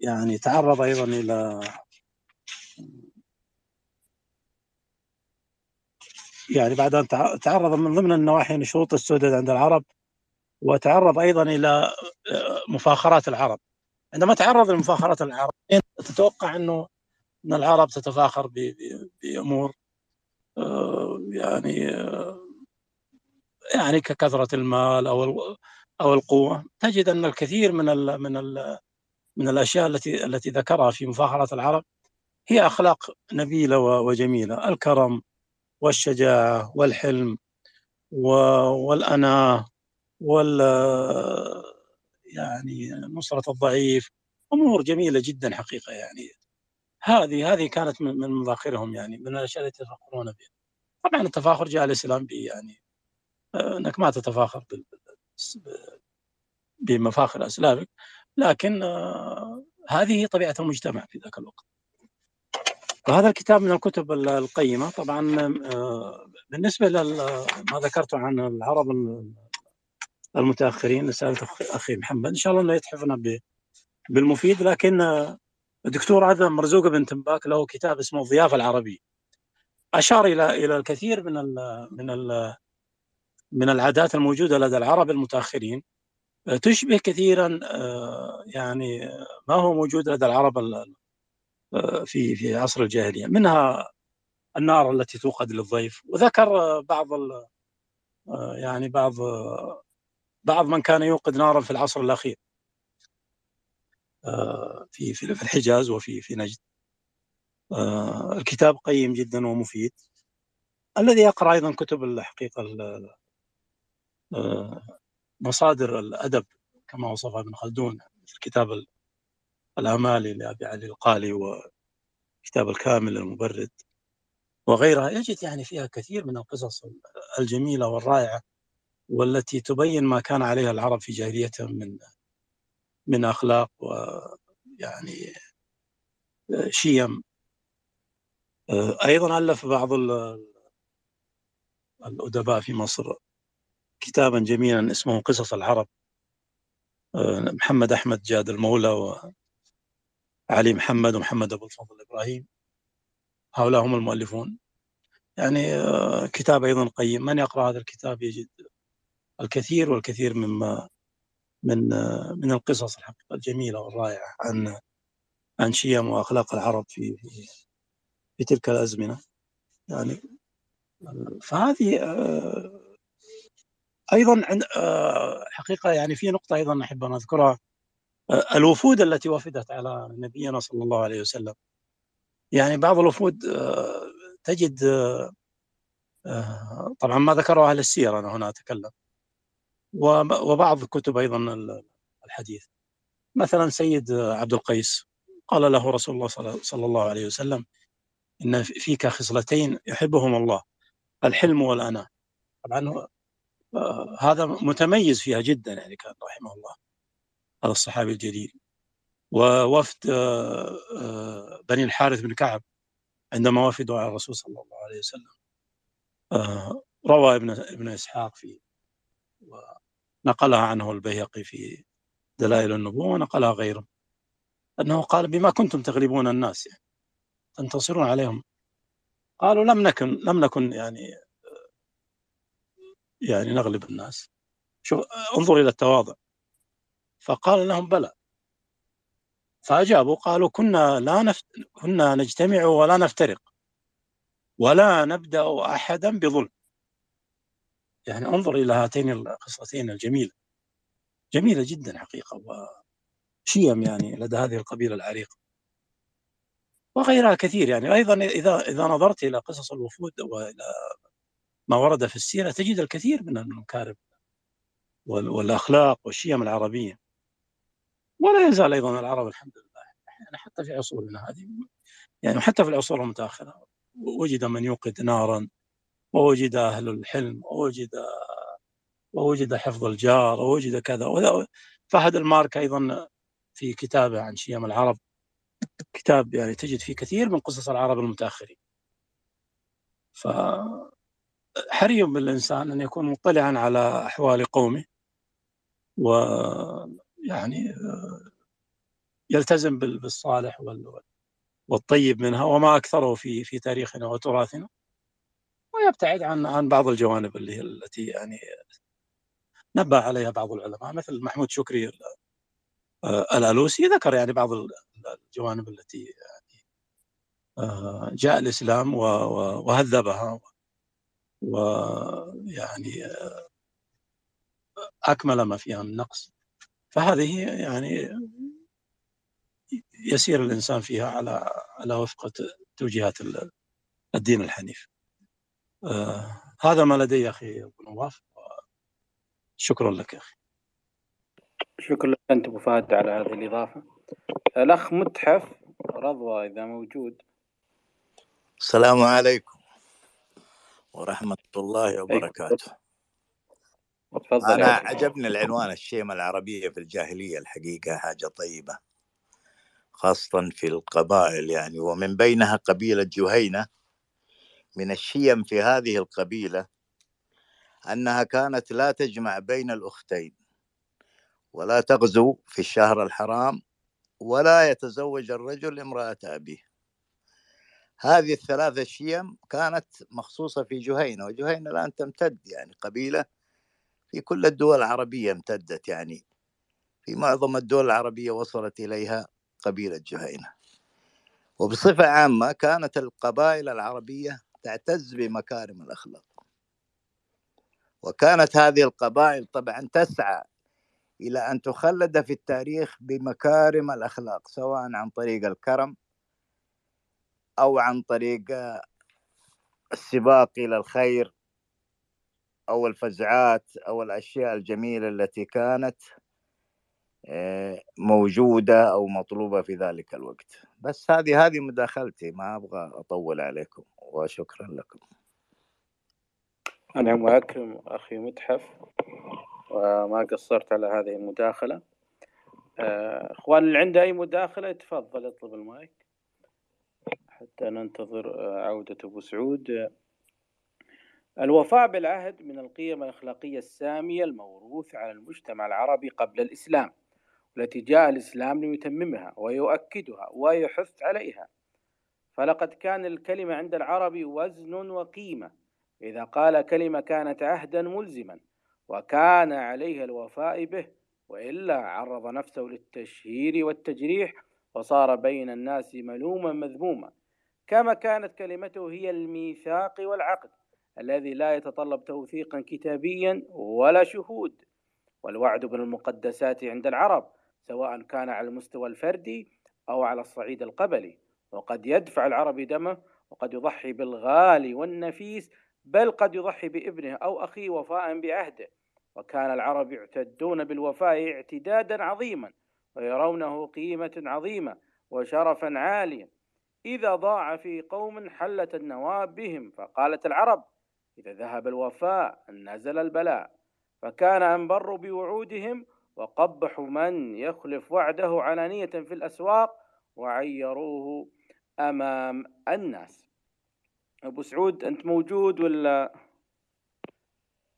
يعني تعرض أيضا إلى يعني بعد أن تعرض من ضمن النواحي لشروط السدد عند العرب وتعرض أيضا إلى آه، مفاخرات العرب. عندما تعرض لمفاخرات العرب تتوقع أنه أن العرب تتفاخر بأمور آه، يعني آه، يعني ككثرة المال أو أو القوة. تجد أن الكثير من ال من ال من الأشياء التي التي ذكرها في مفاخرة العرب هي أخلاق نبيلة وجميلة. الكرم والشجاعة والحلم والأناة وال يعني نصرة الضعيف. أمور جميلة جدا حقيقة يعني. هذه هذه كانت من مفاخرهم يعني من الأشياء التي يفخرون بها. طبعا التفاخر جاء الإسلام به يعني أنك ما تتفاخر بمفاخر أسلافك لكن هذه طبيعة المجتمع في ذاك الوقت. وهذا الكتاب من الكتب القيمة. طبعا آه، بالنسبة لما ذكرته عن العرب المتأخرين رسالة أخي محمد. إن شاء الله أنه يتحفنا بالمفيد. لكن آه، الدكتور عدم مرزوق بن تنباك له كتاب اسمه الضيافة العربية. أشار إلى إلى الكثير من ال من ال من العادات الموجودة لدى العرب المتأخرين آه، تشبه كثيرا يعني ما هو موجود لدى العرب في في عصر الجاهلية. منها النار التي توقد للضيف. وذكر بعض يعني بعض بعض من كان يوقد نارا في العصر الأخير. في في الحجاز وفي في نجد. الكتاب قيم جدا ومفيد. الذي يقرأ أيضا كتب الحقيقة مصادر الأدب كما وصفها ابن خلدون في الكتاب الأمالي لأبي علي القالي وكتاب الكامل المبرد وغيرها. يجد يعني فيها كثير من القصص الجميلة والرائعة والتي تبين ما كان عليها العرب في جاهليتهم من من أخلاق ويعني شيم. أيضا ألف بعض الأدباء في مصر كتابا جميلا اسمه قصص العرب محمد أحمد جاد المولى علي محمد ومحمد أبو الفضل إبراهيم هؤلاء هم المؤلفون. يعني آه، كتاب أيضا قيم. من يقرأ هذا الكتاب يجد الكثير والكثير مما من آه، من القصص الحقيقة الجميلة والرائعة عن عن شيم وأخلاق العرب في في, في تلك الأزمنة. يعني فهذه آه، أيضا عند حقيقة يعني في نقطة أيضا أحب أن أذكرها. الوفود التي وفدت على نبينا صلى الله عليه وسلم. يعني بعض الوفود آه، تجد آه، آه، طبعا ما ذكره أهل السير أنا هنا أتكلم. وبعض كتب أيضا الحديث. مثلا سيد عبد القيس. قال له رسول الله صلى الله عليه وسلم إن فيك خصلتين يحبهم الله الحلم والاناء طبعا هذا متميز فيها جدا يعني كان رحمه الله هذا الصحابي الجليل. ووفد آه، آه، بني الحارث بن كعب عندما وفدوا على الرسول صلى الله عليه وسلم. آه، روى ابن ابن إسحاق في ونقلها عنه البيهقي في دلائل النبوة ونقلها غيره. أنه قال بما كنتم تغلبون الناس يعني تنتصرون عليهم. قالوا لم نكن لم نكن يعني يعني نغلب الناس. شوف انظر إلى التواضع. فقال لهم بلى. فأجابوا قالوا كنا لا نفت... كنا نجتمع ولا نفترق. ولا نبدأ أحدا بظلم. يعني انظر إلى هاتين القصتين الجميلة. جميلة جدا حقيقة وشيم يعني لدى هذه القبيلة العريقة. وغيرها كثير يعني. أيضا إذا إذا نظرت إلى قصص الوفود وإلى ما ورد في السيرة تجد الكثير من المكارم والأخلاق والشيم العربية. ولا يزال أيضا العرب الحمد لله يعني حتى في عصورنا هذه. يعني حتى في العصور المتأخرة وجد من يوقد نارا ووجد أهل الحلم ووجد ووجد حفظ الجار ووجد كذا فهد المارك أيضا في كتابه عن شيم العرب كتاب يعني تجد فيه كثير من قصص العرب المتأخرين. فحري بالإنسان أن يكون مطلعا على أحوال قومه ويعني يلتزم بالصالح والطيب منها وما أكثره في في تاريخنا وتراثنا. ويبتعد عن عن بعض الجوانب اللي هي التي يعني نبه عليها بعض العلماء مثل محمود شكري آه، الألوسي. ذكر يعني بعض الجوانب التي يعني آه، جاء الإسلام وهذبها ويعني أكمل ما فيها من نقص فهذه يعني يسير الإنسان فيها على على وفق توجيهات الدين الحنيف. آه هذا ما لدي أخي أبو نواف شكرا لك يا أخي. شكرا لك أنت أبو فهد على هذه الإضافة. الأخ متحف رضوى إذا موجود. السلام عليكم ورحمة الله وبركاته. تفضل أنا عجبني العنوان الشيمة العربية في الجاهلية الحقيقة حاجة طيبة. خاصة في القبائل يعني ومن بينها قبيلة جهينة من الشيم في هذه القبيلة أنها كانت لا تجمع بين الأختين ولا تغزو في الشهر الحرام ولا يتزوج الرجل امرأة أبيه هذه الثلاثة شيم كانت مخصوصة في جهينة وجهينة الآن تمتد يعني قبيلة في كل الدول العربية امتدت يعني. في معظم الدول العربية وصلت إليها قبيلة جهينة. وبصفة عامة كانت القبائل العربية تعتز بمكارم الأخلاق. وكانت هذه القبائل طبعا تسعى إلى أن تخلد في التاريخ بمكارم الأخلاق سواء عن طريق الكرم أو عن طريق السباق إلى الخير أو الفزعات أو الأشياء الجميلة التي كانت آه، موجودة أو مطلوبة في ذلك الوقت. بس هذه هذه مداخلتي ما أبغى أطول عليكم وشكرا لكم. أنا وأكرم أخي متحف وما قصرت على هذه المداخلة. آه، إخوان اللي عنده أي مداخلة يتفضل اطلب المايك. حتى ننتظر آه، عودة أبو سعود. الوفاء بالعهد من القيم الأخلاقية السامية الموروث على المجتمع العربي قبل الإسلام التي جاء الإسلام ليتممها ويؤكدها ويحث عليها. فلقد كان الكلمة عند العرب وزن وقيمة. إذا قال كلمة كانت عهدا ملزما وكان عليه الوفاء به. وإلا عرض نفسه للتشهير والتجريح وصار بين الناس ملوما مذموما. كما كانت كلمته هي الميثاق والعقد الذي لا يتطلب توثيقا كتابيا ولا شهود. والوعد بالمقدسات عند العرب سواء كان على المستوى الفردي أو على الصعيد القبلي. وقد يدفع العربي دمه وقد يضحي بالغالي والنفيس بل قد يضحي بابنه أو أخيه وفاء بعهده. وكان العرب يعتدون بالوفاء اعتدادا عظيما ويرونه قيمة عظيمة وشرفا عاليا. إذا ضاع في قوم حلت النواب بهم فقالت العرب إذا ذهب الوفاء نزل البلاء. فكان أنبر بوعودهم وقبحوا من يخلف وعده علانية في الأسواق وعيروه أمام الناس. أبو سعود أنت موجود ولا؟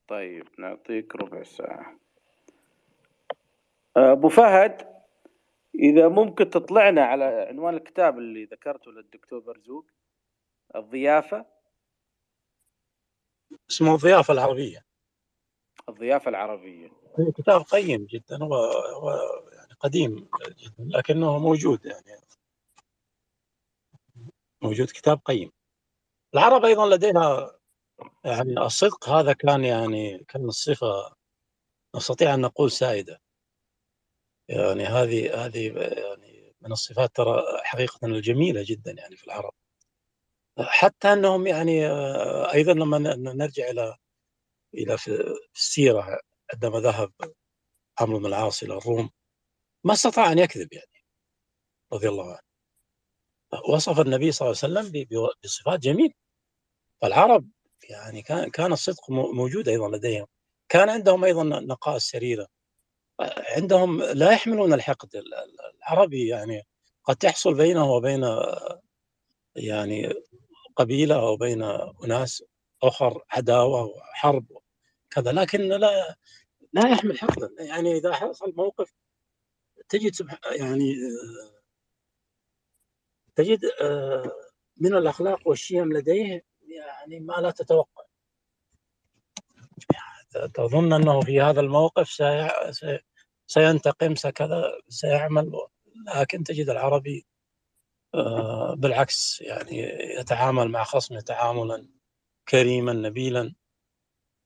طيب نعطيك ربع ساعة. أبو فهد إذا ممكن تطلعنا على عنوان الكتاب اللي ذكرته للدكتور برزوق الضيافة. اسمه الضيافة العربية. الضيافة العربية. كتاب قيم جدا هو هو يعني قديم جدا لكنه موجود يعني. موجود كتاب قيم. العرب أيضا لديها يعني الصدق هذا كان يعني كان الصفة نستطيع أن نقول سائدة. يعني هذه هذه يعني من الصفات ترى حقيقة الجميله جدا يعني في العرب. حتى أنهم يعني أيضا لما نرجع إلى إلى في السيرة عندما ذهب عمرو بن العاص إلى الروم ما استطاع أن يكذب يعني رضي الله عنه. وصف النبي صلى الله عليه وسلم بصفات جميلة. فالعرب يعني كان كان الصدق موجود أيضا لديهم. كان عندهم أيضا نقاء السريره عندهم لا يحملون الحقد. العربي يعني قد تحصل بينه وبين يعني قبيلة أو بين أناس أخر عداوة وحرب كذا لكن لا لا يحمل حقدا. يعني إذا حصل موقف تجد يعني تجد من الأخلاق والشيم لديه يعني ما لا تتوقع. تظن أنه في هذا الموقف سينتقم سكذا سيعمل لكن تجد العربي آه، بالعكس يعني يتعامل مع خصمه تعاملا كريما نبيلا.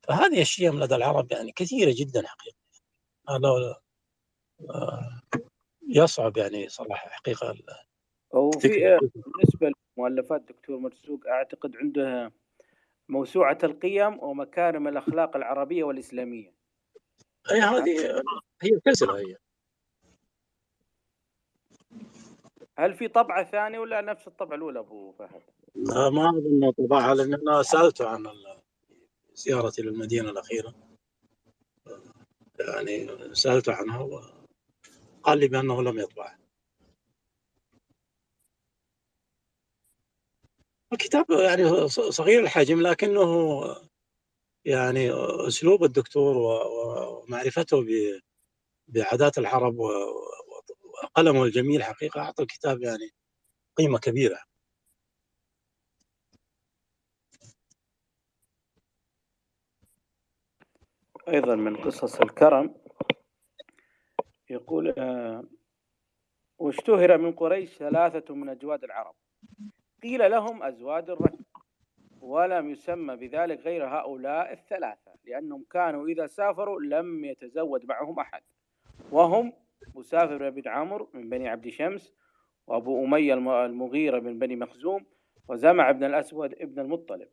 فهذه الشيم لدى العرب يعني كثيرة جدا حقيقة. هذا آه، يصعب يعني صراحة حقيقة وفي بالنسبة لمؤلفات دكتور مرزوق أعتقد عنده موسوعة القيم ومكارم الأخلاق العربية والإسلامية. هي هذه هي سلسلة هي. هل في طبعة ثانية ولا نفس الطبعة الأولى أبو فهد؟ ما أظن طبعها لأن أنا سألته عن زيارتي للمدينة الأخيرة. يعني سألته عنها وقال لي بأنه لم يطبع. الكتاب يعني صغير الحجم لكنه يعني أسلوب الدكتور ومعرفته بعادات العرب وقلمه الجميل حقيقة أعطى الكتاب يعني قيمة كبيرة. أيضا من قصص الكرم يقول آه، واشتهر من قريش ثلاثة من أجواد العرب. قيل لهم أزواج الركب ولم يسمى بذلك غير هؤلاء الثلاثة لأنهم كانوا إذا سافروا لم يتزوج معهم أحد. وهم مسافر بن عمرو من بني عبد شمس وأبو أمية المغيرة من بني مخزوم وزمع بن الأسود ابن المطلب.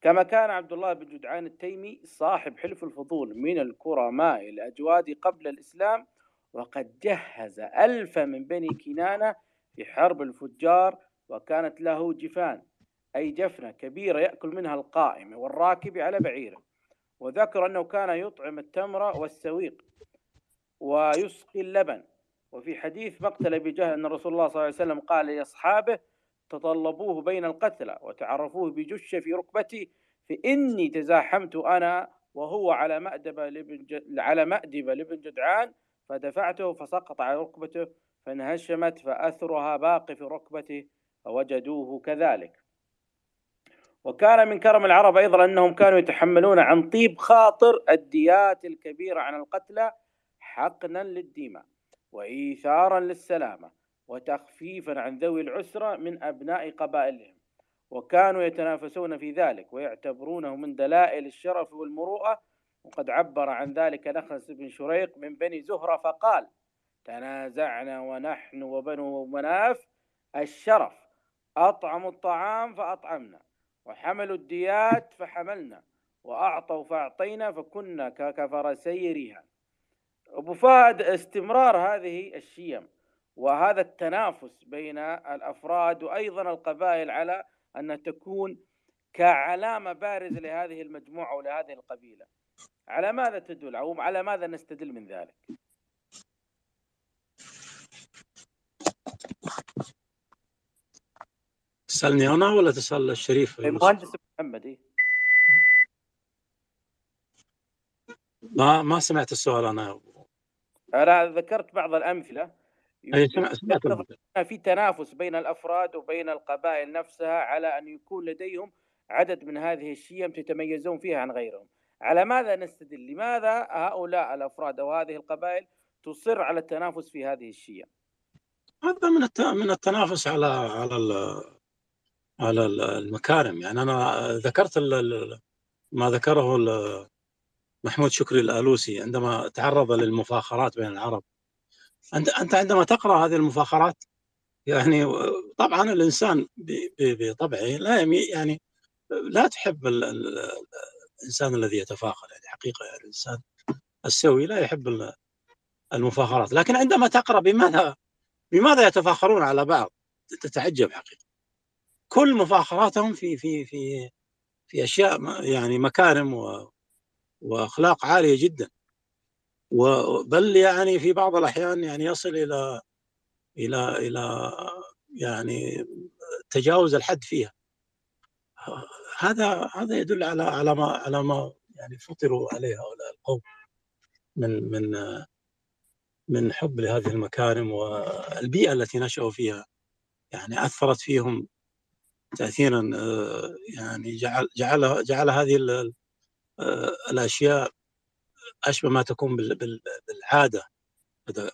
كما كان عبد الله بن جدعان التيمي صاحب حلف الفضول من الكرماء الأجواد قبل الإسلام وقد جهز ألف من بني كنانة في حرب الفجار وكانت له جفان أي جفنة كبيرة يأكل منها القائم والراكب على بعيره. وذكر أنه كان يطعم التمر والسويق ويسقي اللبن. وفي حديث مقتل أبي جهل أن رسول الله صلى الله عليه وسلم قال لأصحابه تطلبوه بين القتلى وتعرفوه بجشة في ركبتي فإني تزاحمت أنا وهو على مأدبة لابن على مأدبة لابن جدعان فدفعته فسقط على ركبته فانهشمت فأثرها باقي في ركبته فوجدوه كذلك. وكان من كرم العرب أيضا أنهم كانوا يتحملون عن طيب خاطر الديات الكبيرة عن القتلى حقنا للدماء وإيثارا للسلامة وتخفيفا عن ذوي العسرة من أبناء قبائلهم. وكانوا يتنافسون في ذلك ويعتبرونه من دلائل الشرف والمروءة. وقد عبر عن ذلك نخلس بن شريق من بني زهرة فقال تنازعنا ونحن وبنو مناف الشرف أطعموا الطعام فأطعمنا وحملوا الديات فحملنا وأعطوا فأعطينا فكنا كفرسي ريهان أبو فهد استمرار هذه الشيم وهذا التنافس بين الأفراد وأيضا القبائل على أن تكون كعلامة بارزة لهذه المجموعة ولهذه القبيلة. على ماذا تدل أو على ماذا نستدل من ذلك؟ تسألني أنا ولا تسأل الشريف المهندس محمد إيه؟ ما ما سمعت السؤال أنا أنا ذكرت بعض الأمثلة. في تنافس بين الأفراد وبين القبائل نفسها على أن يكون لديهم عدد من هذه الشيم تتميزون فيها عن غيرهم. على ماذا نستدل؟ لماذا هؤلاء الأفراد أو هذه القبائل تصر على التنافس في هذه الشيم؟ هذا من من التنافس على على على المكارم. يعني أنا ذكرت ما ذكره محمود شكري الآلوسي عندما تعرض للمفاخرات بين العرب. انت أنت عندما تقرأ هذه المفاخرات يعني طبعا الإنسان بطبعه لا يعني لا تحب الإنسان الذي يتفاخر. يعني حقيقة يعني الإنسان السوي لا يحب المفاخرات. لكن عندما تقرأ بماذا بماذا يتفاخرون على بعض؟ تتعجب حقيقة. كل مفاخراتهم في في في في أشياء يعني مكارم و وأخلاق عالية جدا. بل يعني في بعض الأحيان يعني يصل إلى إلى إلى يعني تجاوز الحد فيها. هذا هذا يدل على على ما على ما يعني فطروا عليه هؤلاء القوم من من من حب لهذه المكارم والبيئة التي نشأوا فيها. يعني أثرت فيهم تاثيرا آه، يعني جعل جعل جعل هذه آه، الأشياء أشبه ما تكون بالعادة لدى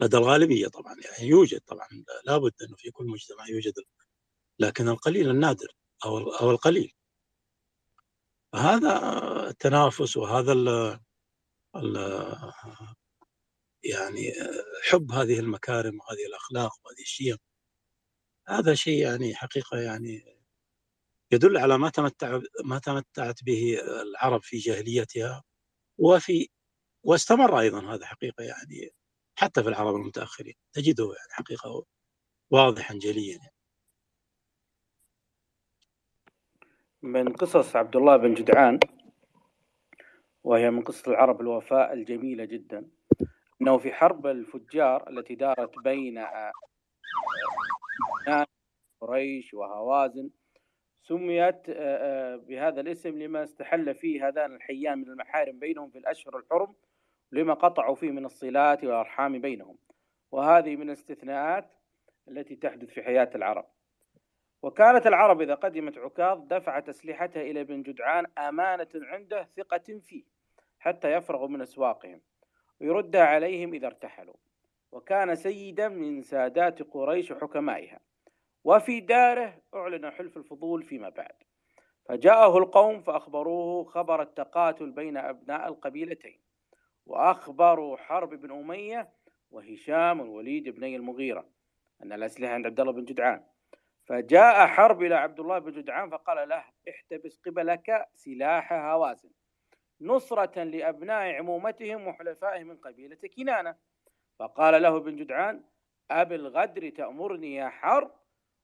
لدى الغالبيه طبعا يعني يوجد طبعا لابد إنه في كل مجتمع يوجد لكن القليل النادر أو أو القليل. هذا التنافس وهذا ال ال يعني حب هذه المكارم وهذه الأخلاق وهذه الشيم هذا شيء يعني حقيقة يعني يدل على ما تمتع ما تمتعت به العرب في جاهليتها وفي واستمر أيضا هذا حقيقة يعني حتى في العرب المتأخرين تجده يعني حقيقة واضحا جليا يعني. من قصص عبد الله بن جدعان وهي من قصص العرب الوفاء الجميلة جدا أنه في حرب الفجار التي دارت بين قريش وهوازن سميت آه، آه، بهذا الاسم لما استحل فيه هذان الحيان من المحارم بينهم في الأشهر الحرم لما قطعوا فيه من الصلات والأرحام بينهم. وهذه من الاستثناءات التي تحدث في حياة العرب. وكانت العرب إذا قدمت عكاظ دفعت أسلحتها إلى ابن جدعان أمانة عنده ثقة فيه حتى يفرغوا من أسواقهم ويردها عليهم إذا ارتحلوا. وكان سيدا من سادات قريش وحكمائها وفي داره أعلن حلف الفضول فيما بعد. فجاءه القوم فأخبروه خبر التقاتل بين أبناء القبيلتين وأخبروا حرب بن أمية وهشام والوليد بن المغيرة أن الأسلحة عند عبد الله بن جدعان. فجاء حرب إلى عبد الله بن جدعان فقال له احتبس قبلك سلاح هوازن نصرة لأبناء عمومتهم وحلفائهم من قبيلة كنانة فقال له ابن جدعان أبي الغدر تأمرني يا حرب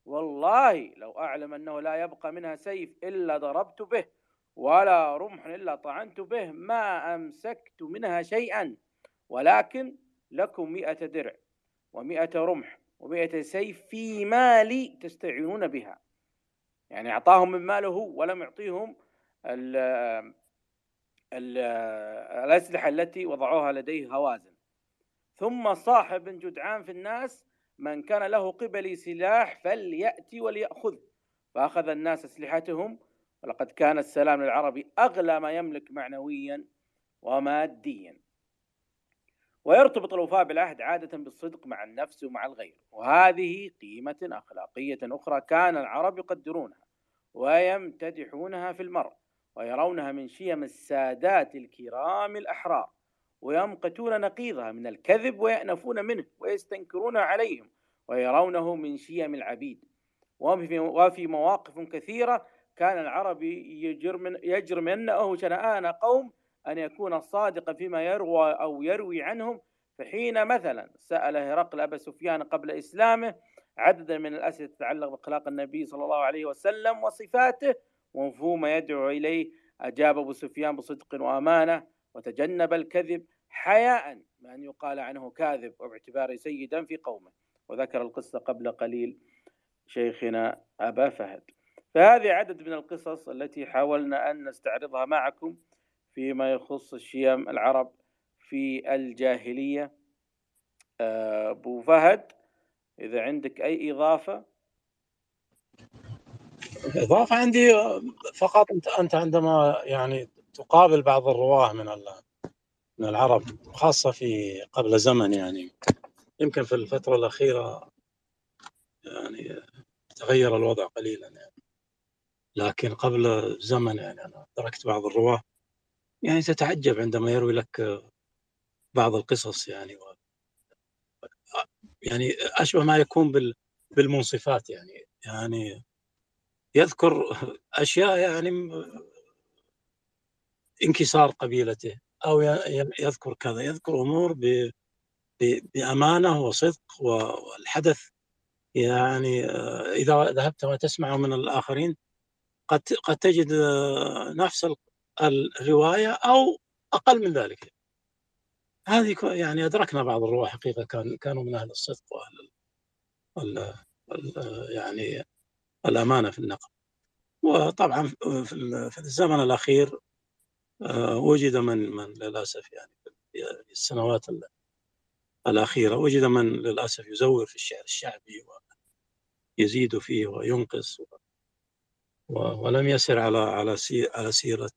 والله لو أعلم أنه لا يبقى منها سيف إلا ضربت به ولا رمح إلا طعنت به ما أمسكت منها شيئا ولكن لكم مئة درع ومئة رمح ومئة سيف في مالي تستعينون بها. يعني أعطاهم من ماله ولم يعطيهم ال ال الأسلحة التي وضعوها لديه هوازن. ثم صاح بن جدعان في الناس من كان له قبلي سلاح فليأتي وليأخذ. فأخذ الناس أسلحتهم ولقد كان السلام للعربي أغلى ما يملك معنويا وماديا. ويرتبط الوفاء بالعهد عادة بالصدق مع النفس ومع الغير. وهذه قيمة أخلاقية أخرى كان العرب يقدرونها ويمتدحونها في المرء ويرونها من شيم السادات الكرام الأحرار. ويمقتون نقيضها من الكذب ويأنفون منه ويستنكرون عليهم ويرونه من شيم العبيد. وفي مواقف كثيرة كان العربي يجرم يجرمنه شنآن قوم أن يكون صادقا فيما يروى أو يروي عنهم. فحين مثلا سأل هرقل أبا سفيان قبل إسلامه عددا من الأسئلة تتعلق بأخلاق النبي صلى الله عليه وسلم وصفاته ومفهوم يدعو إليه. أجاب أبو سفيان بصدق وأمانة وتجنب الكذب حياء من يقال عنه كاذب وباعتباره سيدا في قومه. وذكر القصة قبل قليل شيخنا أبا فهد. فهذه عدد من القصص التي حاولنا أن نستعرضها معكم فيما يخص الشيم العرب في الجاهلية. أبو فهد إذا عندك أي إضافة؟ إضافة عندي فقط أنت أنت عندما يعني تقابل بعض الرواة من من العرب خاصة في قبل زمن يعني. يمكن في الفترة الأخيرة يعني تغير الوضع قليلا يعني. لكن قبل زمن يعني أنا تركت بعض الرواة. يعني تتعجب عندما يروي لك بعض القصص يعني و يعني أشبه ما يكون بالمنصفات يعني. يعني يذكر أشياء يعني انكسار قبيلته أو يذكر كذا يذكر أمور بأمانة وصدق والحدث. يعني آه، إذا ذهبت وتسمع من الآخرين قد قد تجد آه، نفس الرواية أو أقل من ذلك. هذه يعني أدركنا بعض الرواة حقيقة كان كانوا من أهل الصدق وأهل ال ال يعني الأمانة في النقل. وطبعا في الزمن الأخير آه، وجد من من للأسف يعني في السنوات الأخيرة وجد من للأسف يزور في الشعر الشعبي ويزيد فيه وينقص ولم يسر على على على سيرة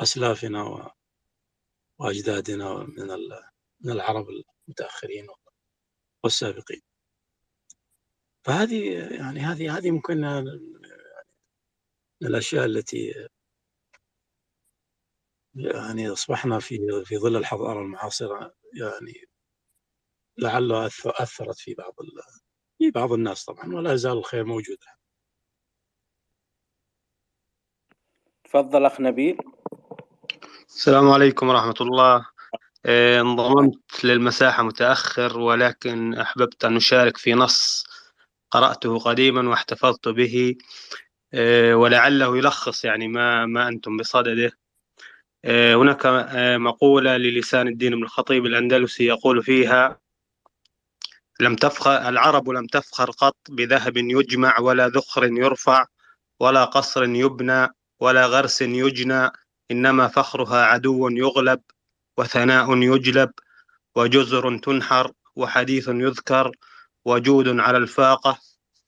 أسلافنا وأجدادنا من من العرب المتأخرين والسابقين. فهذه يعني هذه هذه ممكن من الأشياء التي يعني أصبحنا في في ظل الحضارة المعاصرة يعني لعله أثرت في بعض في بعض الناس طبعا ولا يزال الخير موجود. تفضل أخ نبيل. السلام عليكم ورحمة الله. إيه، انضممت للمساحة متأخر ولكن أحببت أن أشارك في نص قرأته قديما واحتفظت به. إيه، ولعله يلخص يعني ما ما أنتم بصدده. هناك مقولة للسان الدين بن الخطيب الأندلسي يقول فيها لم تفخر العرب لم تفخر قط بذهب يجمع ولا ذخر يرفع ولا قصر يبنى ولا غرس يجنى إنما فخرها عدو يغلب وثناء يجلب وجزر تنحر وحديث يذكر وجود على الفاقة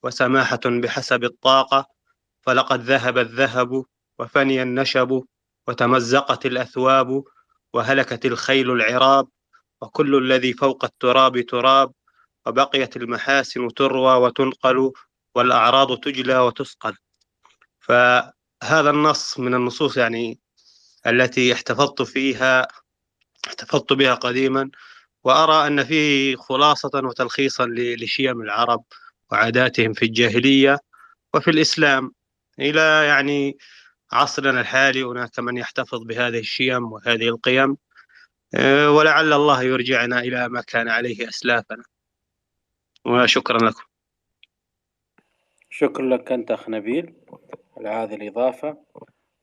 وسماحة بحسب الطاقة فلقد ذهب الذهب وفني النشب وتمزقت الأثواب وهلكت الخيل العراب وكل الذي فوق التراب تراب وبقيت المحاسن تروى وتنقل والأعراض تجلى وتسقل. فهذا النص من النصوص يعني التي احتفظت فيها احتفظت بها قديما وأرى أن فيه خلاصة وتلخيصا لشيم العرب وعاداتهم في الجاهلية وفي الإسلام إلى يعني عصرنا الحالي هناك من يحتفظ بهذه الشيم وهذه القيم آه، ولعل الله يرجعنا إلى ما كان عليه أسلافنا. وشكرا لكم. شكرا لك أنت أخ نبيل على هذه الإضافة.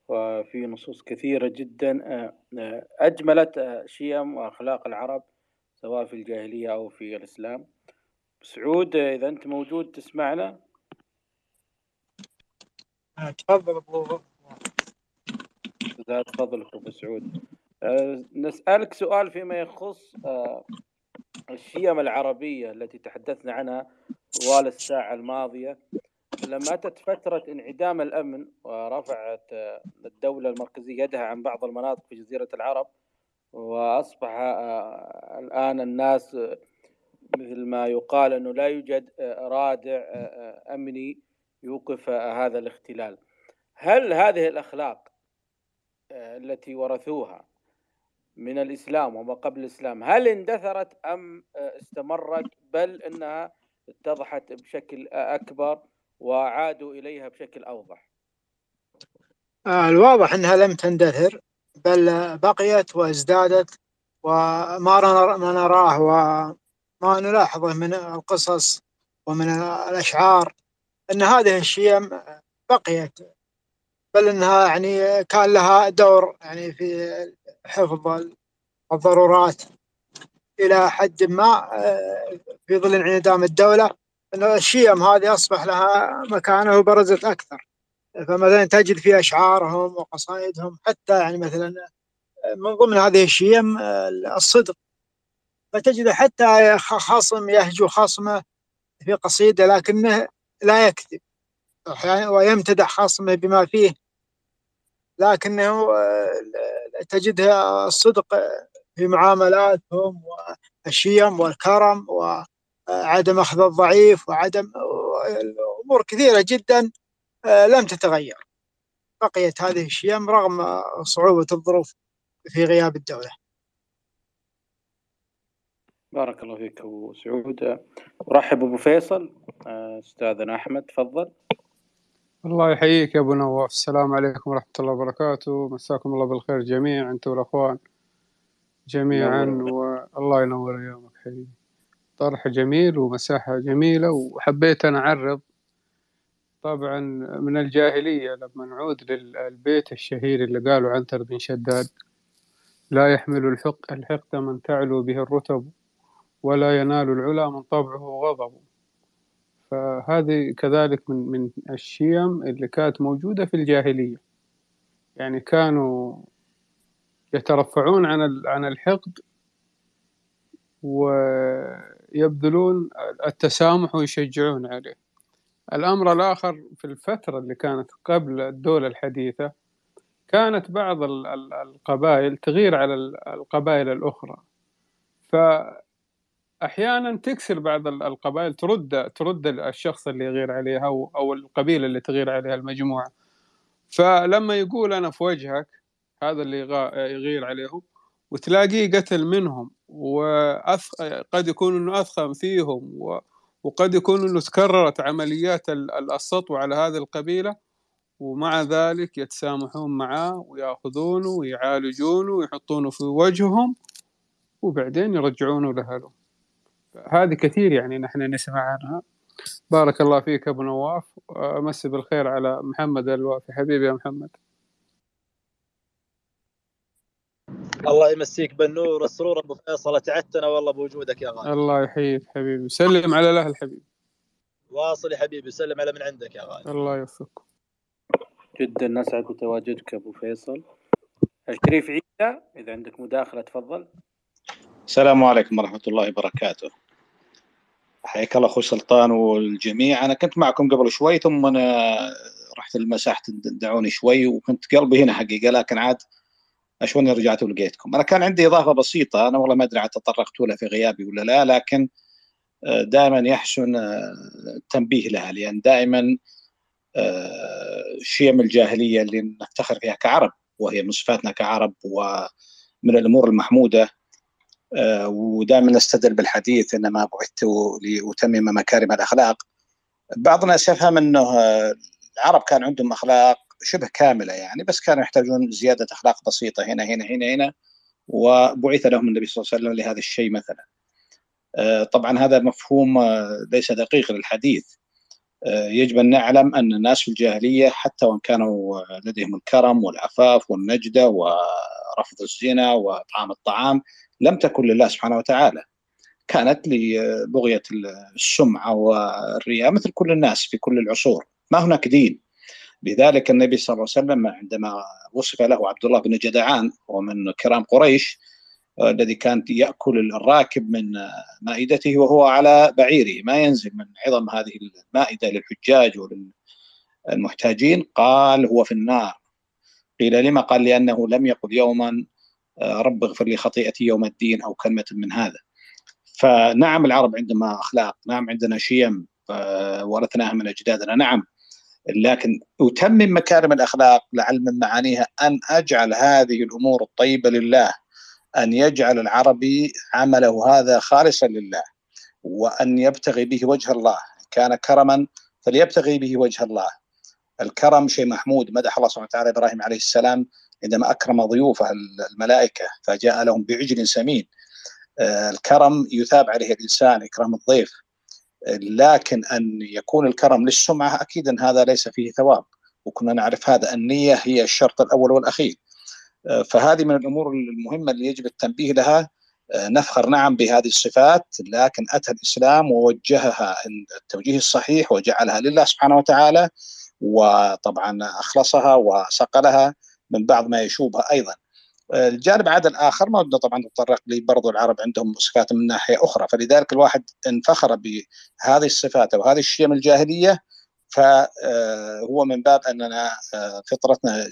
وفي نصوص كثيرة جدا آه، آه، أجملت شيم وأخلاق العرب سواء في الجاهلية أو في الإسلام. سعود إذا أنت موجود تسمعنا. تفضل أبو تفضل أبو سعود. نسألك سؤال فيما يخص الشيم العربية التي تحدثنا عنها طوال الساعة الماضية. لما أتت فترة انعدام الأمن ورفعت الدولة المركزية يدها عن بعض المناطق في جزيرة العرب وأصبح آه، الآن الناس مثل ما يقال أنه لا يوجد آه، رادع آه، أمني يوقف هذا الاختلال. هل هذه الأخلاق التي ورثوها من الإسلام وما قبل الإسلام هل اندثرت أم استمرت؟ بل أنها اتضحت بشكل أكبر وعادوا إليها بشكل أوضح. آه، الواضح أنها لم تندثر بل بقيت وازدادت وما نراه وما نلاحظه من القصص ومن الأشعار أن هذه الشيم بقيت بل أنها يعني كان لها دور يعني في حفظ الضرورات إلى حد ما آه، في ظل انعدام الدولة أن الشيم هذه أصبح لها مكانة وبرزت أكثر. فمثلا تجد في أشعارهم وقصائدهم حتى يعني مثلا من ضمن هذه الشيم الصدق. فتجد حتى خصم يهجو خصمه في قصيدة لكنه لا يكذب أحيانا ويمتدح خصمه بما فيه لكنه تجدها الصدق في معاملاتهم والشيم والكرم وعدم أخذ الضعيف وعدم أمور كثيرة جدا لم تتغير. بقيت هذه الشيم رغم صعوبة الظروف في غياب الدولة. بارك الله فيك أبو سعود. أرحب أبو فيصل أستاذنا أحمد تفضل. الله يحييك يا أبو نواف. السلام عليكم ورحمة الله وبركاته. مساكم الله بالخير جميعا انت والاخوان جميعا والله ينور ايامك حبيبي. طرح جميل ومساحة جميلة وحبيت أنا أعرض. طبعا من الجاهلية لما نعود للبيت الشهير اللي قالوا عنتر بن شداد لا يحمل الحق الحقد من تعلو به الرتب ولا ينال العلا من طبعه غضب فهذه كذلك من من الشيم اللي كانت موجودة في الجاهلية. يعني كانوا يترفعون عن عن الحقد ويبذلون التسامح ويشجعون عليه. الأمر الآخر في الفترة اللي كانت قبل الدولة الحديثة كانت بعض القبائل تغير على القبائل الأخرى. أحيانا تكسر بعض القبائل ترد ترد الشخص اللي يغير عليها أو القبيلة اللي تغير عليها المجموعة. فلما يقول أنا في وجهك هذا اللي يغير عليهم وتلاقيه قتل منهم وقد يكون إنه اثخن فيهم وقد يكون إنه تكررت عمليات السطو على هذه القبيلة ومع ذلك يتسامحون معاه ويأخذونه ويعالجونه ويحطونه في وجههم وبعدين يرجعونه لأهله. هذه كثير يعني نحن نسمع عنها. بارك الله فيك ابو نواف. امسي بالخير على محمد الوافي. حبيبي يا محمد. الله يمسيك بالنور والسرور. أبو فيصل تعتنا والله بوجودك يا غالي. الله يحييك حبيبي. سلم على الأهل حبيبي. واصل يا حبيبي. سلم على من عندك يا غالي. الله يوفقك جدا نسعد بتواجدك أبو فيصل. الشريف عيسى إذا عندك مداخلة تفضل. السلام عليكم ورحمة الله وبركاته. حياك الله أخوي سلطان والجميع. أنا كنت معكم قبل شوي ثم أنا رحت المساحة دعوني شوي وكنت قلبي هنا حقيقة لكن عاد اشوني رجعت ولقيتكم. أنا كان عندي إضافة بسيطة أنا والله ما أدري عاد تطرقت لها في غيابي ولا لا لكن دائما يحسن التنبيه لها لأن دائما شيم الجاهلية اللي نفتخر فيها كعرب وهي من صفاتنا كعرب ومن الأمور المحمودة ودائما نستدل بالحديث انما بعثت لأتمم مكارم الأخلاق. بعض الناس يفهم إنه العرب كان عندهم أخلاق شبه كاملة يعني بس كانوا يحتاجون زيادة أخلاق بسيطة هنا هنا هنا هنا وبعث لهم النبي صلى الله عليه وسلم لهذا الشيء مثلا. طبعا هذا مفهوم ليس دقيق للحديث. يجب أن نعلم أن الناس في الجاهلية حتى وإن كانوا لديهم الكرم والعفاف والنجدة ورفض الزنا واطعام الطعام لم تكن لله سبحانه وتعالى. كانت لبغية السمعة والرياء مثل كل الناس في كل العصور. ما هناك دين. لذلك النبي صلى الله عليه وسلم عندما وصف له عبد الله بن جدعان ومن كرام قريش الذي كان يأكل الراكب من مائدته وهو على بعيره. ما ينزل من عظم هذه المائدة للحجاج وللمحتاجين. قال هو في النار. قيل لما؟ قال لأنه لم يقل يوما رب اغفر لي خطيئتي يوم الدين أو كلمة من هذا. فنعم العرب عندما أخلاق، نعم عندنا شيم ورثناها من أجدادنا، نعم لكن أتمم مكارم الأخلاق لعل من معانيها أن أجعل هذه الأمور الطيبة لله، أن يجعل العربي عمله هذا خالصا لله وأن يبتغي به وجه الله، كان كرما فليبتغي به وجه الله. الكرم شيء محمود مدح الله سبحانه وتعالى إبراهيم عليه السلام عندما أكرم ضيوفه الملائكة فجاء لهم بعجل سمين. الكرم يثاب عليه الإنسان إكرام الضيف. لكن أن يكون الكرم للسمعة أكيد أن هذا ليس فيه ثواب وكنا نعرف هذا. النية هي الشرط الأول والأخير. فهذه من الأمور المهمة اللي يجب التنبيه لها. نفخر نعم بهذه الصفات لكن أتى الإسلام ووجهها التوجيه الصحيح وجعلها لله سبحانه وتعالى وطبعا أخلصها وصقلها من بعض ما يشوبها أيضا. الجانب عاد الآخر ما بدنا طبعا نتطرق لي برضو العرب عندهم صفات من ناحية أخرى. فلذلك الواحد انفخر بهذه الصفات أو هذه الشيم الجاهلية. فهو من باب أننا فطرتنا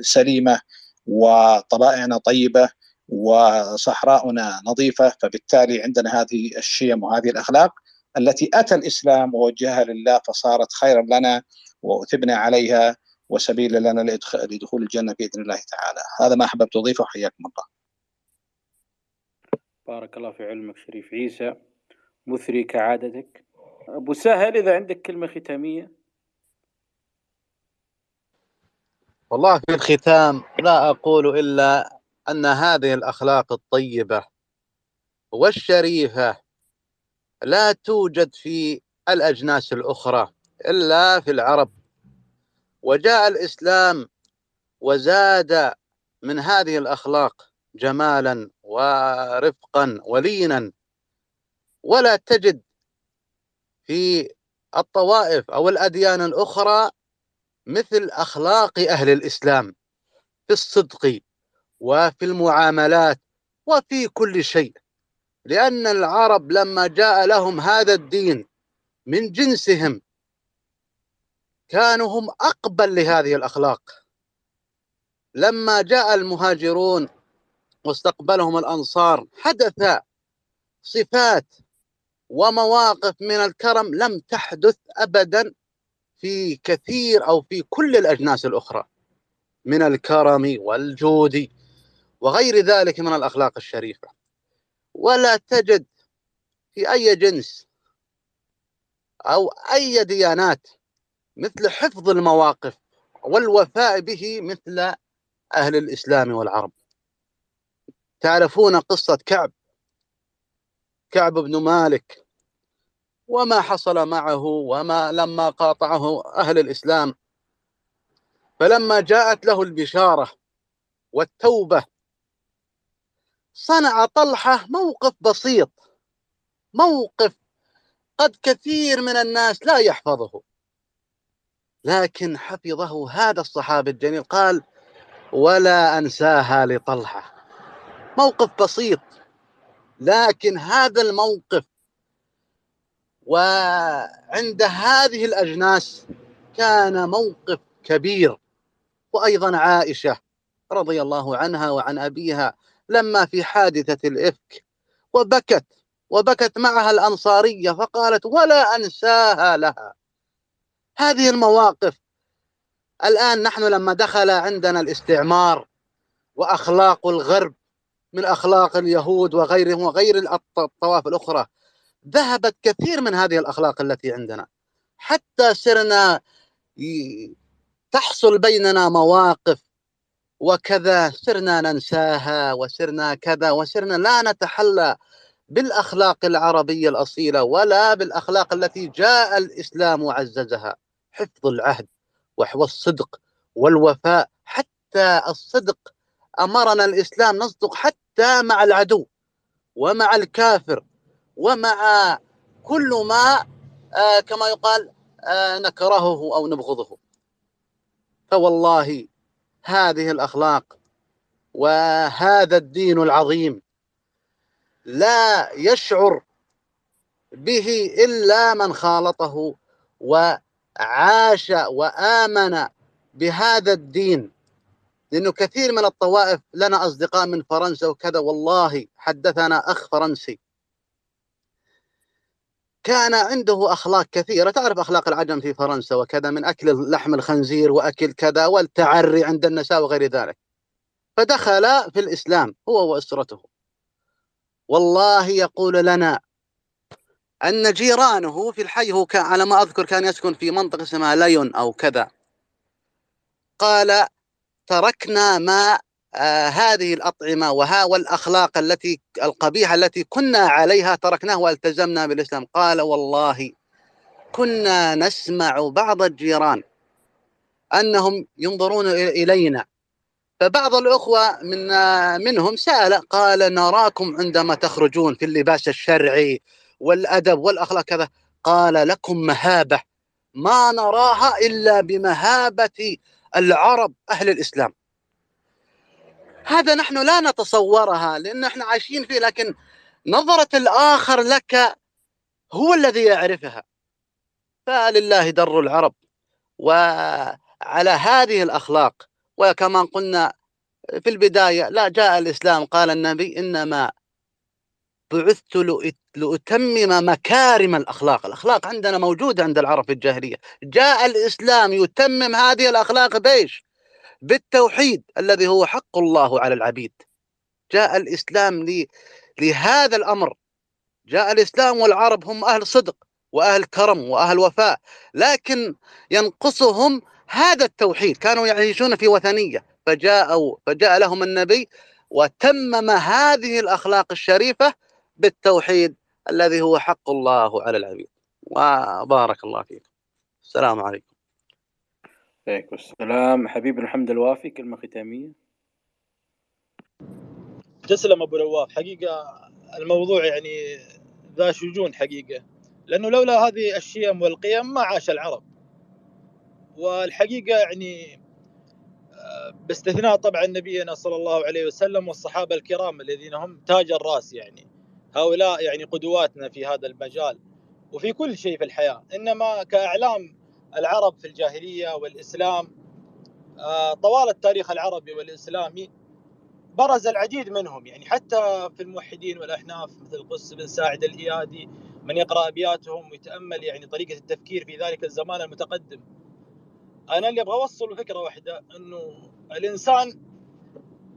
سليمة وطبائعنا طيبة وصحراؤنا نظيفة. فبالتالي عندنا هذه الشيم وهذه الأخلاق التي أتى الإسلام ووجهها لله فصارت خيرا لنا وأثبنا عليها. وسبيلا لنا لدخول الجنة بإذن الله تعالى، هذا ما أحببت أضيفه حياكم الله. بارك الله في علمك شريف عيسى مثري كعادتك. أبو سهل إذا عندك كلمة ختامية. والله في الختام لا أقول إلا أن هذه الأخلاق الطيبة والشريفة لا توجد في الأجناس الأخرى إلا في العرب وجاء الإسلام وزاد من هذه الأخلاق جمالا ورفقا ولينا. ولا تجد في الطوائف أو الأديان الأخرى مثل أخلاق أهل الإسلام في الصدق وفي المعاملات وفي كل شيء. لأن العرب لما جاء لهم هذا الدين من جنسهم كانوا هم أقبل لهذه الأخلاق. لما جاء المهاجرون واستقبلهم الأنصار حدث صفات ومواقف من الكرم لم تحدث ابدا في كثير أو في كل الأجناس الأخرى من الكرم والجود وغير ذلك من الأخلاق الشريفة. ولا تجد في أي جنس أو أي ديانات مثل حفظ المواقف والوفاء به مثل أهل الإسلام والعرب. تعرفون قصة كعب؟ كعب بن مالك وما حصل معه وما لما قاطعه أهل الإسلام. فلما جاءت له البشارة والتوبة صنع طلحة موقف بسيط موقف قد كثير من الناس لا يحفظه. لكن حفظه هذا الصحابي الجليل قال ولا أنساها لطلحة. موقف بسيط لكن هذا الموقف وعند هذه الأجناس كان موقف كبير. وأيضا عائشة رضي الله عنها وعن أبيها لما في حادثة الإفك وبكت وبكت معها الأنصارية فقالت ولا أنساها لها. هذه المواقف. الآن نحن لما دخل عندنا الاستعمار وأخلاق الغرب من أخلاق اليهود وغيرهم وغير الطوائف الأخرى ذهبت كثير من هذه الأخلاق التي عندنا. حتى صرنا تحصل بيننا مواقف وكذا صرنا ننساها وصرنا كذا وصرنا لا نتحلى بالأخلاق العربية الأصيلة ولا بالأخلاق التي جاء الإسلام وعززها. حفظ العهد والصدق والوفاء حتى الصدق. أمرنا الإسلام نصدق حتى مع العدو ومع الكافر ومع كل ما آه كما يقال آه نكرهه أو نبغضه. فوالله هذه الأخلاق وهذا الدين العظيم لا يشعر به إلا من خالطه و عاش وآمن بهذا الدين. لأنه كثير من الطوائف لنا أصدقاء من فرنسا وكذا والله حدثنا أخ فرنسي. كان عنده أخلاق كثيرة. تعرف أخلاق العجم في فرنسا وكذا من أكل لحم الخنزير وأكل كذا والتعري عند النساء وغير ذلك. فدخل في الإسلام هو وأسرته. والله يقول لنا أن جيرانه في الحي هو كان على ما أذكر كان يسكن في منطقة اسمها ليون أو كذا. قال تركنا ما آه هذه الأطعمة وها والأخلاق التي القبيحة التي كنا عليها تركناه والتزمنا بالإسلام. قال والله كنا نسمع بعض الجيران أنهم ينظرون إلينا. فبعض الأخوة من آه منهم سأل قال نراكم عندما تخرجون في اللباس الشرعي والأدب والأخلاق كذا. قال لكم مهابة. ما نراها إلا بمهابة العرب أهل الإسلام. هذا نحن لا نتصورها لأن إحنا عايشين فيه لكن نظرة الآخر لك هو الذي يعرفها. فلله در العرب. وعلى هذه الأخلاق. وكما قلنا في البداية لا جاء الإسلام قال النبي إنما بعثت لأتمم مكارم الأخلاق. الأخلاق عندنا موجودة عند العرب في الجاهلية. جاء الإسلام يتمم هذه الأخلاق بيش بالتوحيد الذي هو حق الله على العبيد. جاء الإسلام لهذا الأمر. جاء الإسلام والعرب هم أهل صدق وأهل كرم وأهل وفاء. لكن ينقصهم هذا التوحيد. كانوا يعيشون في وثنية. فجاءوا فجاء لهم النبي وتمم هذه الأخلاق الشريفة بالتوحيد الذي هو حق الله على العبيد. وبارك الله فيكم. السلام عليكم. عليكم السلام. حبيب محمد الوافي كلمة ختامية. تسلم أبو نواف. حقيقة الموضوع يعني ذا شجون حقيقة. لأنه لولا هذه الشيم والقيم ما عاش العرب. والحقيقة يعني آه، باستثناء طبعا نبينا صلى الله عليه وسلم والصحابة الكرام الذين هم تاج الرأس يعني. هؤلاء يعني قدواتنا في هذا المجال وفي كل شيء في الحياة إنما كإعلام العرب في الجاهلية والإسلام آه، طوال التاريخ العربي والإسلامي برز العديد منهم يعني حتى في الموحدين والأحناف مثل قس بن ساعد الايادي من يقرأ أبياتهم ويتأمل يعني طريقة التفكير في ذلك الزمان المتقدم. أنا اللي أبغى أوصل فكرة واحدة إنه الإنسان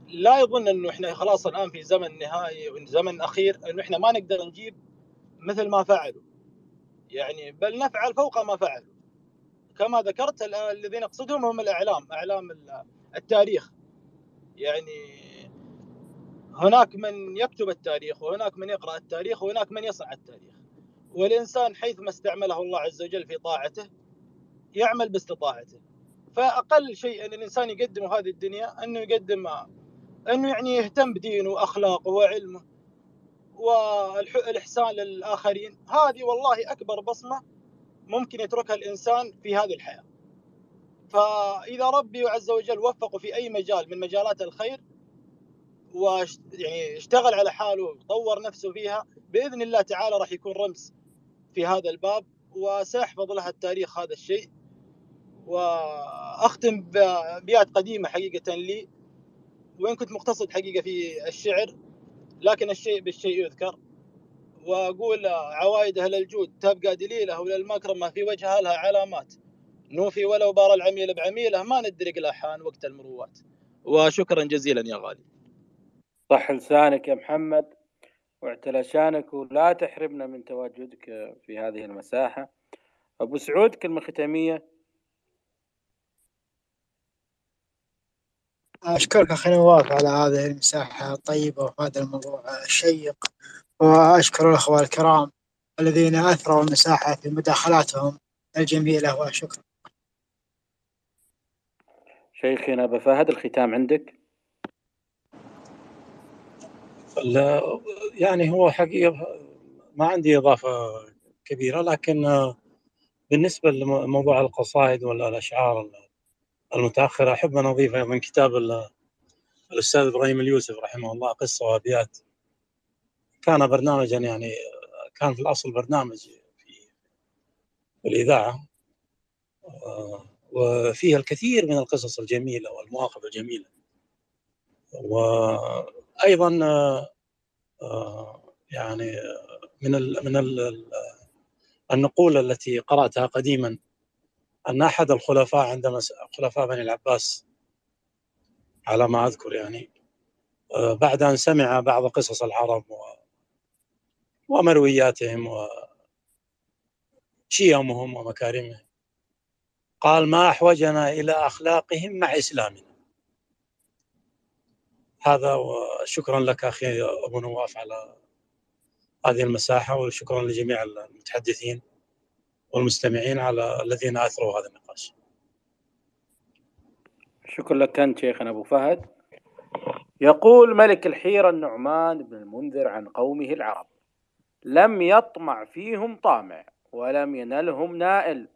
لا يظن إنه إحنا خلاص الآن في زمن نهائي وزمن أخير إنه إحنا ما نقدر نجيب مثل ما فعلوا. يعني بل نفعل فوق ما فعلوا. كما ذكرت الذين اقصدهم هم الإعلام إعلام التاريخ. يعني هناك من يكتب التاريخ وهناك من يقرأ التاريخ وهناك من يصنع التاريخ. والإنسان حيثما استعمله الله عز وجل في طاعته يعمل باستطاعته. فأقل شيء أن الإنسان يقدمه هذه الدنيا أنه يقدم أنه يعني يهتم بدينه وأخلاقه وعلمه والإحسان للآخرين. هذه والله أكبر بصمة ممكن يتركها الإنسان في هذه الحياة. فإذا ربي عز وجل وفقه في أي مجال من مجالات الخير ويعني اشتغل على حاله وطور نفسه فيها بإذن الله تعالى راح يكون رمز في هذا الباب وسيحفظ لها التاريخ هذا الشيء. وأختم بابيات قديمة حقيقة لي. وان كنت مقتصد حقيقة في الشعر لكن الشيء بالشيء يذكر. وأقول عوايد أهل الجود تبقى دليله وللمكرمه ما في وجهها لها علامات. نوفي ولو بار العميل بعميله ما ندرك الاحان وقت المروات. وشكرا جزيلا يا غالي. صح لسانك يا محمد واعتلى شانك ولا تحرمنا من تواجدك في هذه المساحة. أبو سعود كلمة ختامية. أشكرك أخي نواف على هذه المساحة الطيبة وهذا الموضوع الشيق وأشكر الأخوة الكرام الذين أثروا المساحة في مداخلاتهم الجميلة وشكرا. شيخنا أبا فهد الختام عندك؟ يعني هو حقيقة ما عندي إضافة كبيرة لكن بالنسبة لموضوع القصائد ولا المتأخرة أحب أن أضيف من كتاب الأستاذ إبراهيم اليوسف رحمه الله قصة وأبيات. كان برنامجا يعني كان في الأصل برنامج في الإذاعة وفيها الكثير من القصص الجميلة والمواقف الجميلة. وأيضا يعني من من ال النقول التي قرأتها قديما أن أحد الخلفاء عندما خلفاء بني العباس على ما أذكر يعني آه، بعد أن سمع بعض قصص العرب ومروياتهم وشيمهم ومكارمهم قال ما أحوجنا إلى أخلاقهم مع إسلامنا. هذا وشكرا لك أخي أبو نواف على هذه المساحة وشكرا لجميع المتحدثين. والمستمعين على الذين آثروا هذا النقاش. شكرا لك أنت شيخنا أبو فهد. يقول ملك الحيرة النعمان بن المنذر عن قومه العرب: لم يطمع فيهم طامع ولم ينلهم نائل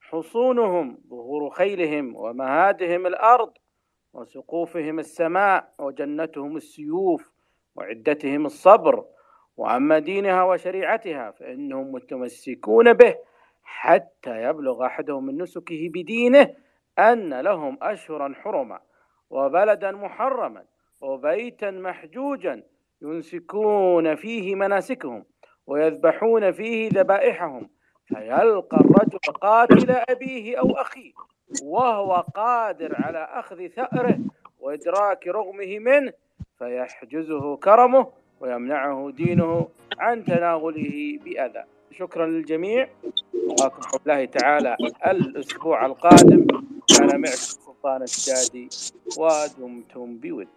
حصونهم ظهور خيلهم ومهادهم الأرض وسقوفهم السماء وجنتهم السيوف وعدتهم الصبر وأما دينها وشريعتها فإنهم متمسكون به حتى يبلغ أحدهم من نسكه بدينه أن لهم أشهرا حرما وبلدا محرما وبيتا محجوجا ينسكون فيه مناسكهم ويذبحون فيه ذبائحهم. فيلقى الرجل قاتل أبيه أو أخيه وهو قادر على أخذ ثأره وإدراك رغمه منه فيحجزه كرمه ويمنعه دينه عن تناوله بأذى. شكرا للجميع. نراكم بحول الله تعالى الأسبوع القادم. أنا معكم سلطان الشادي ودمتم بود.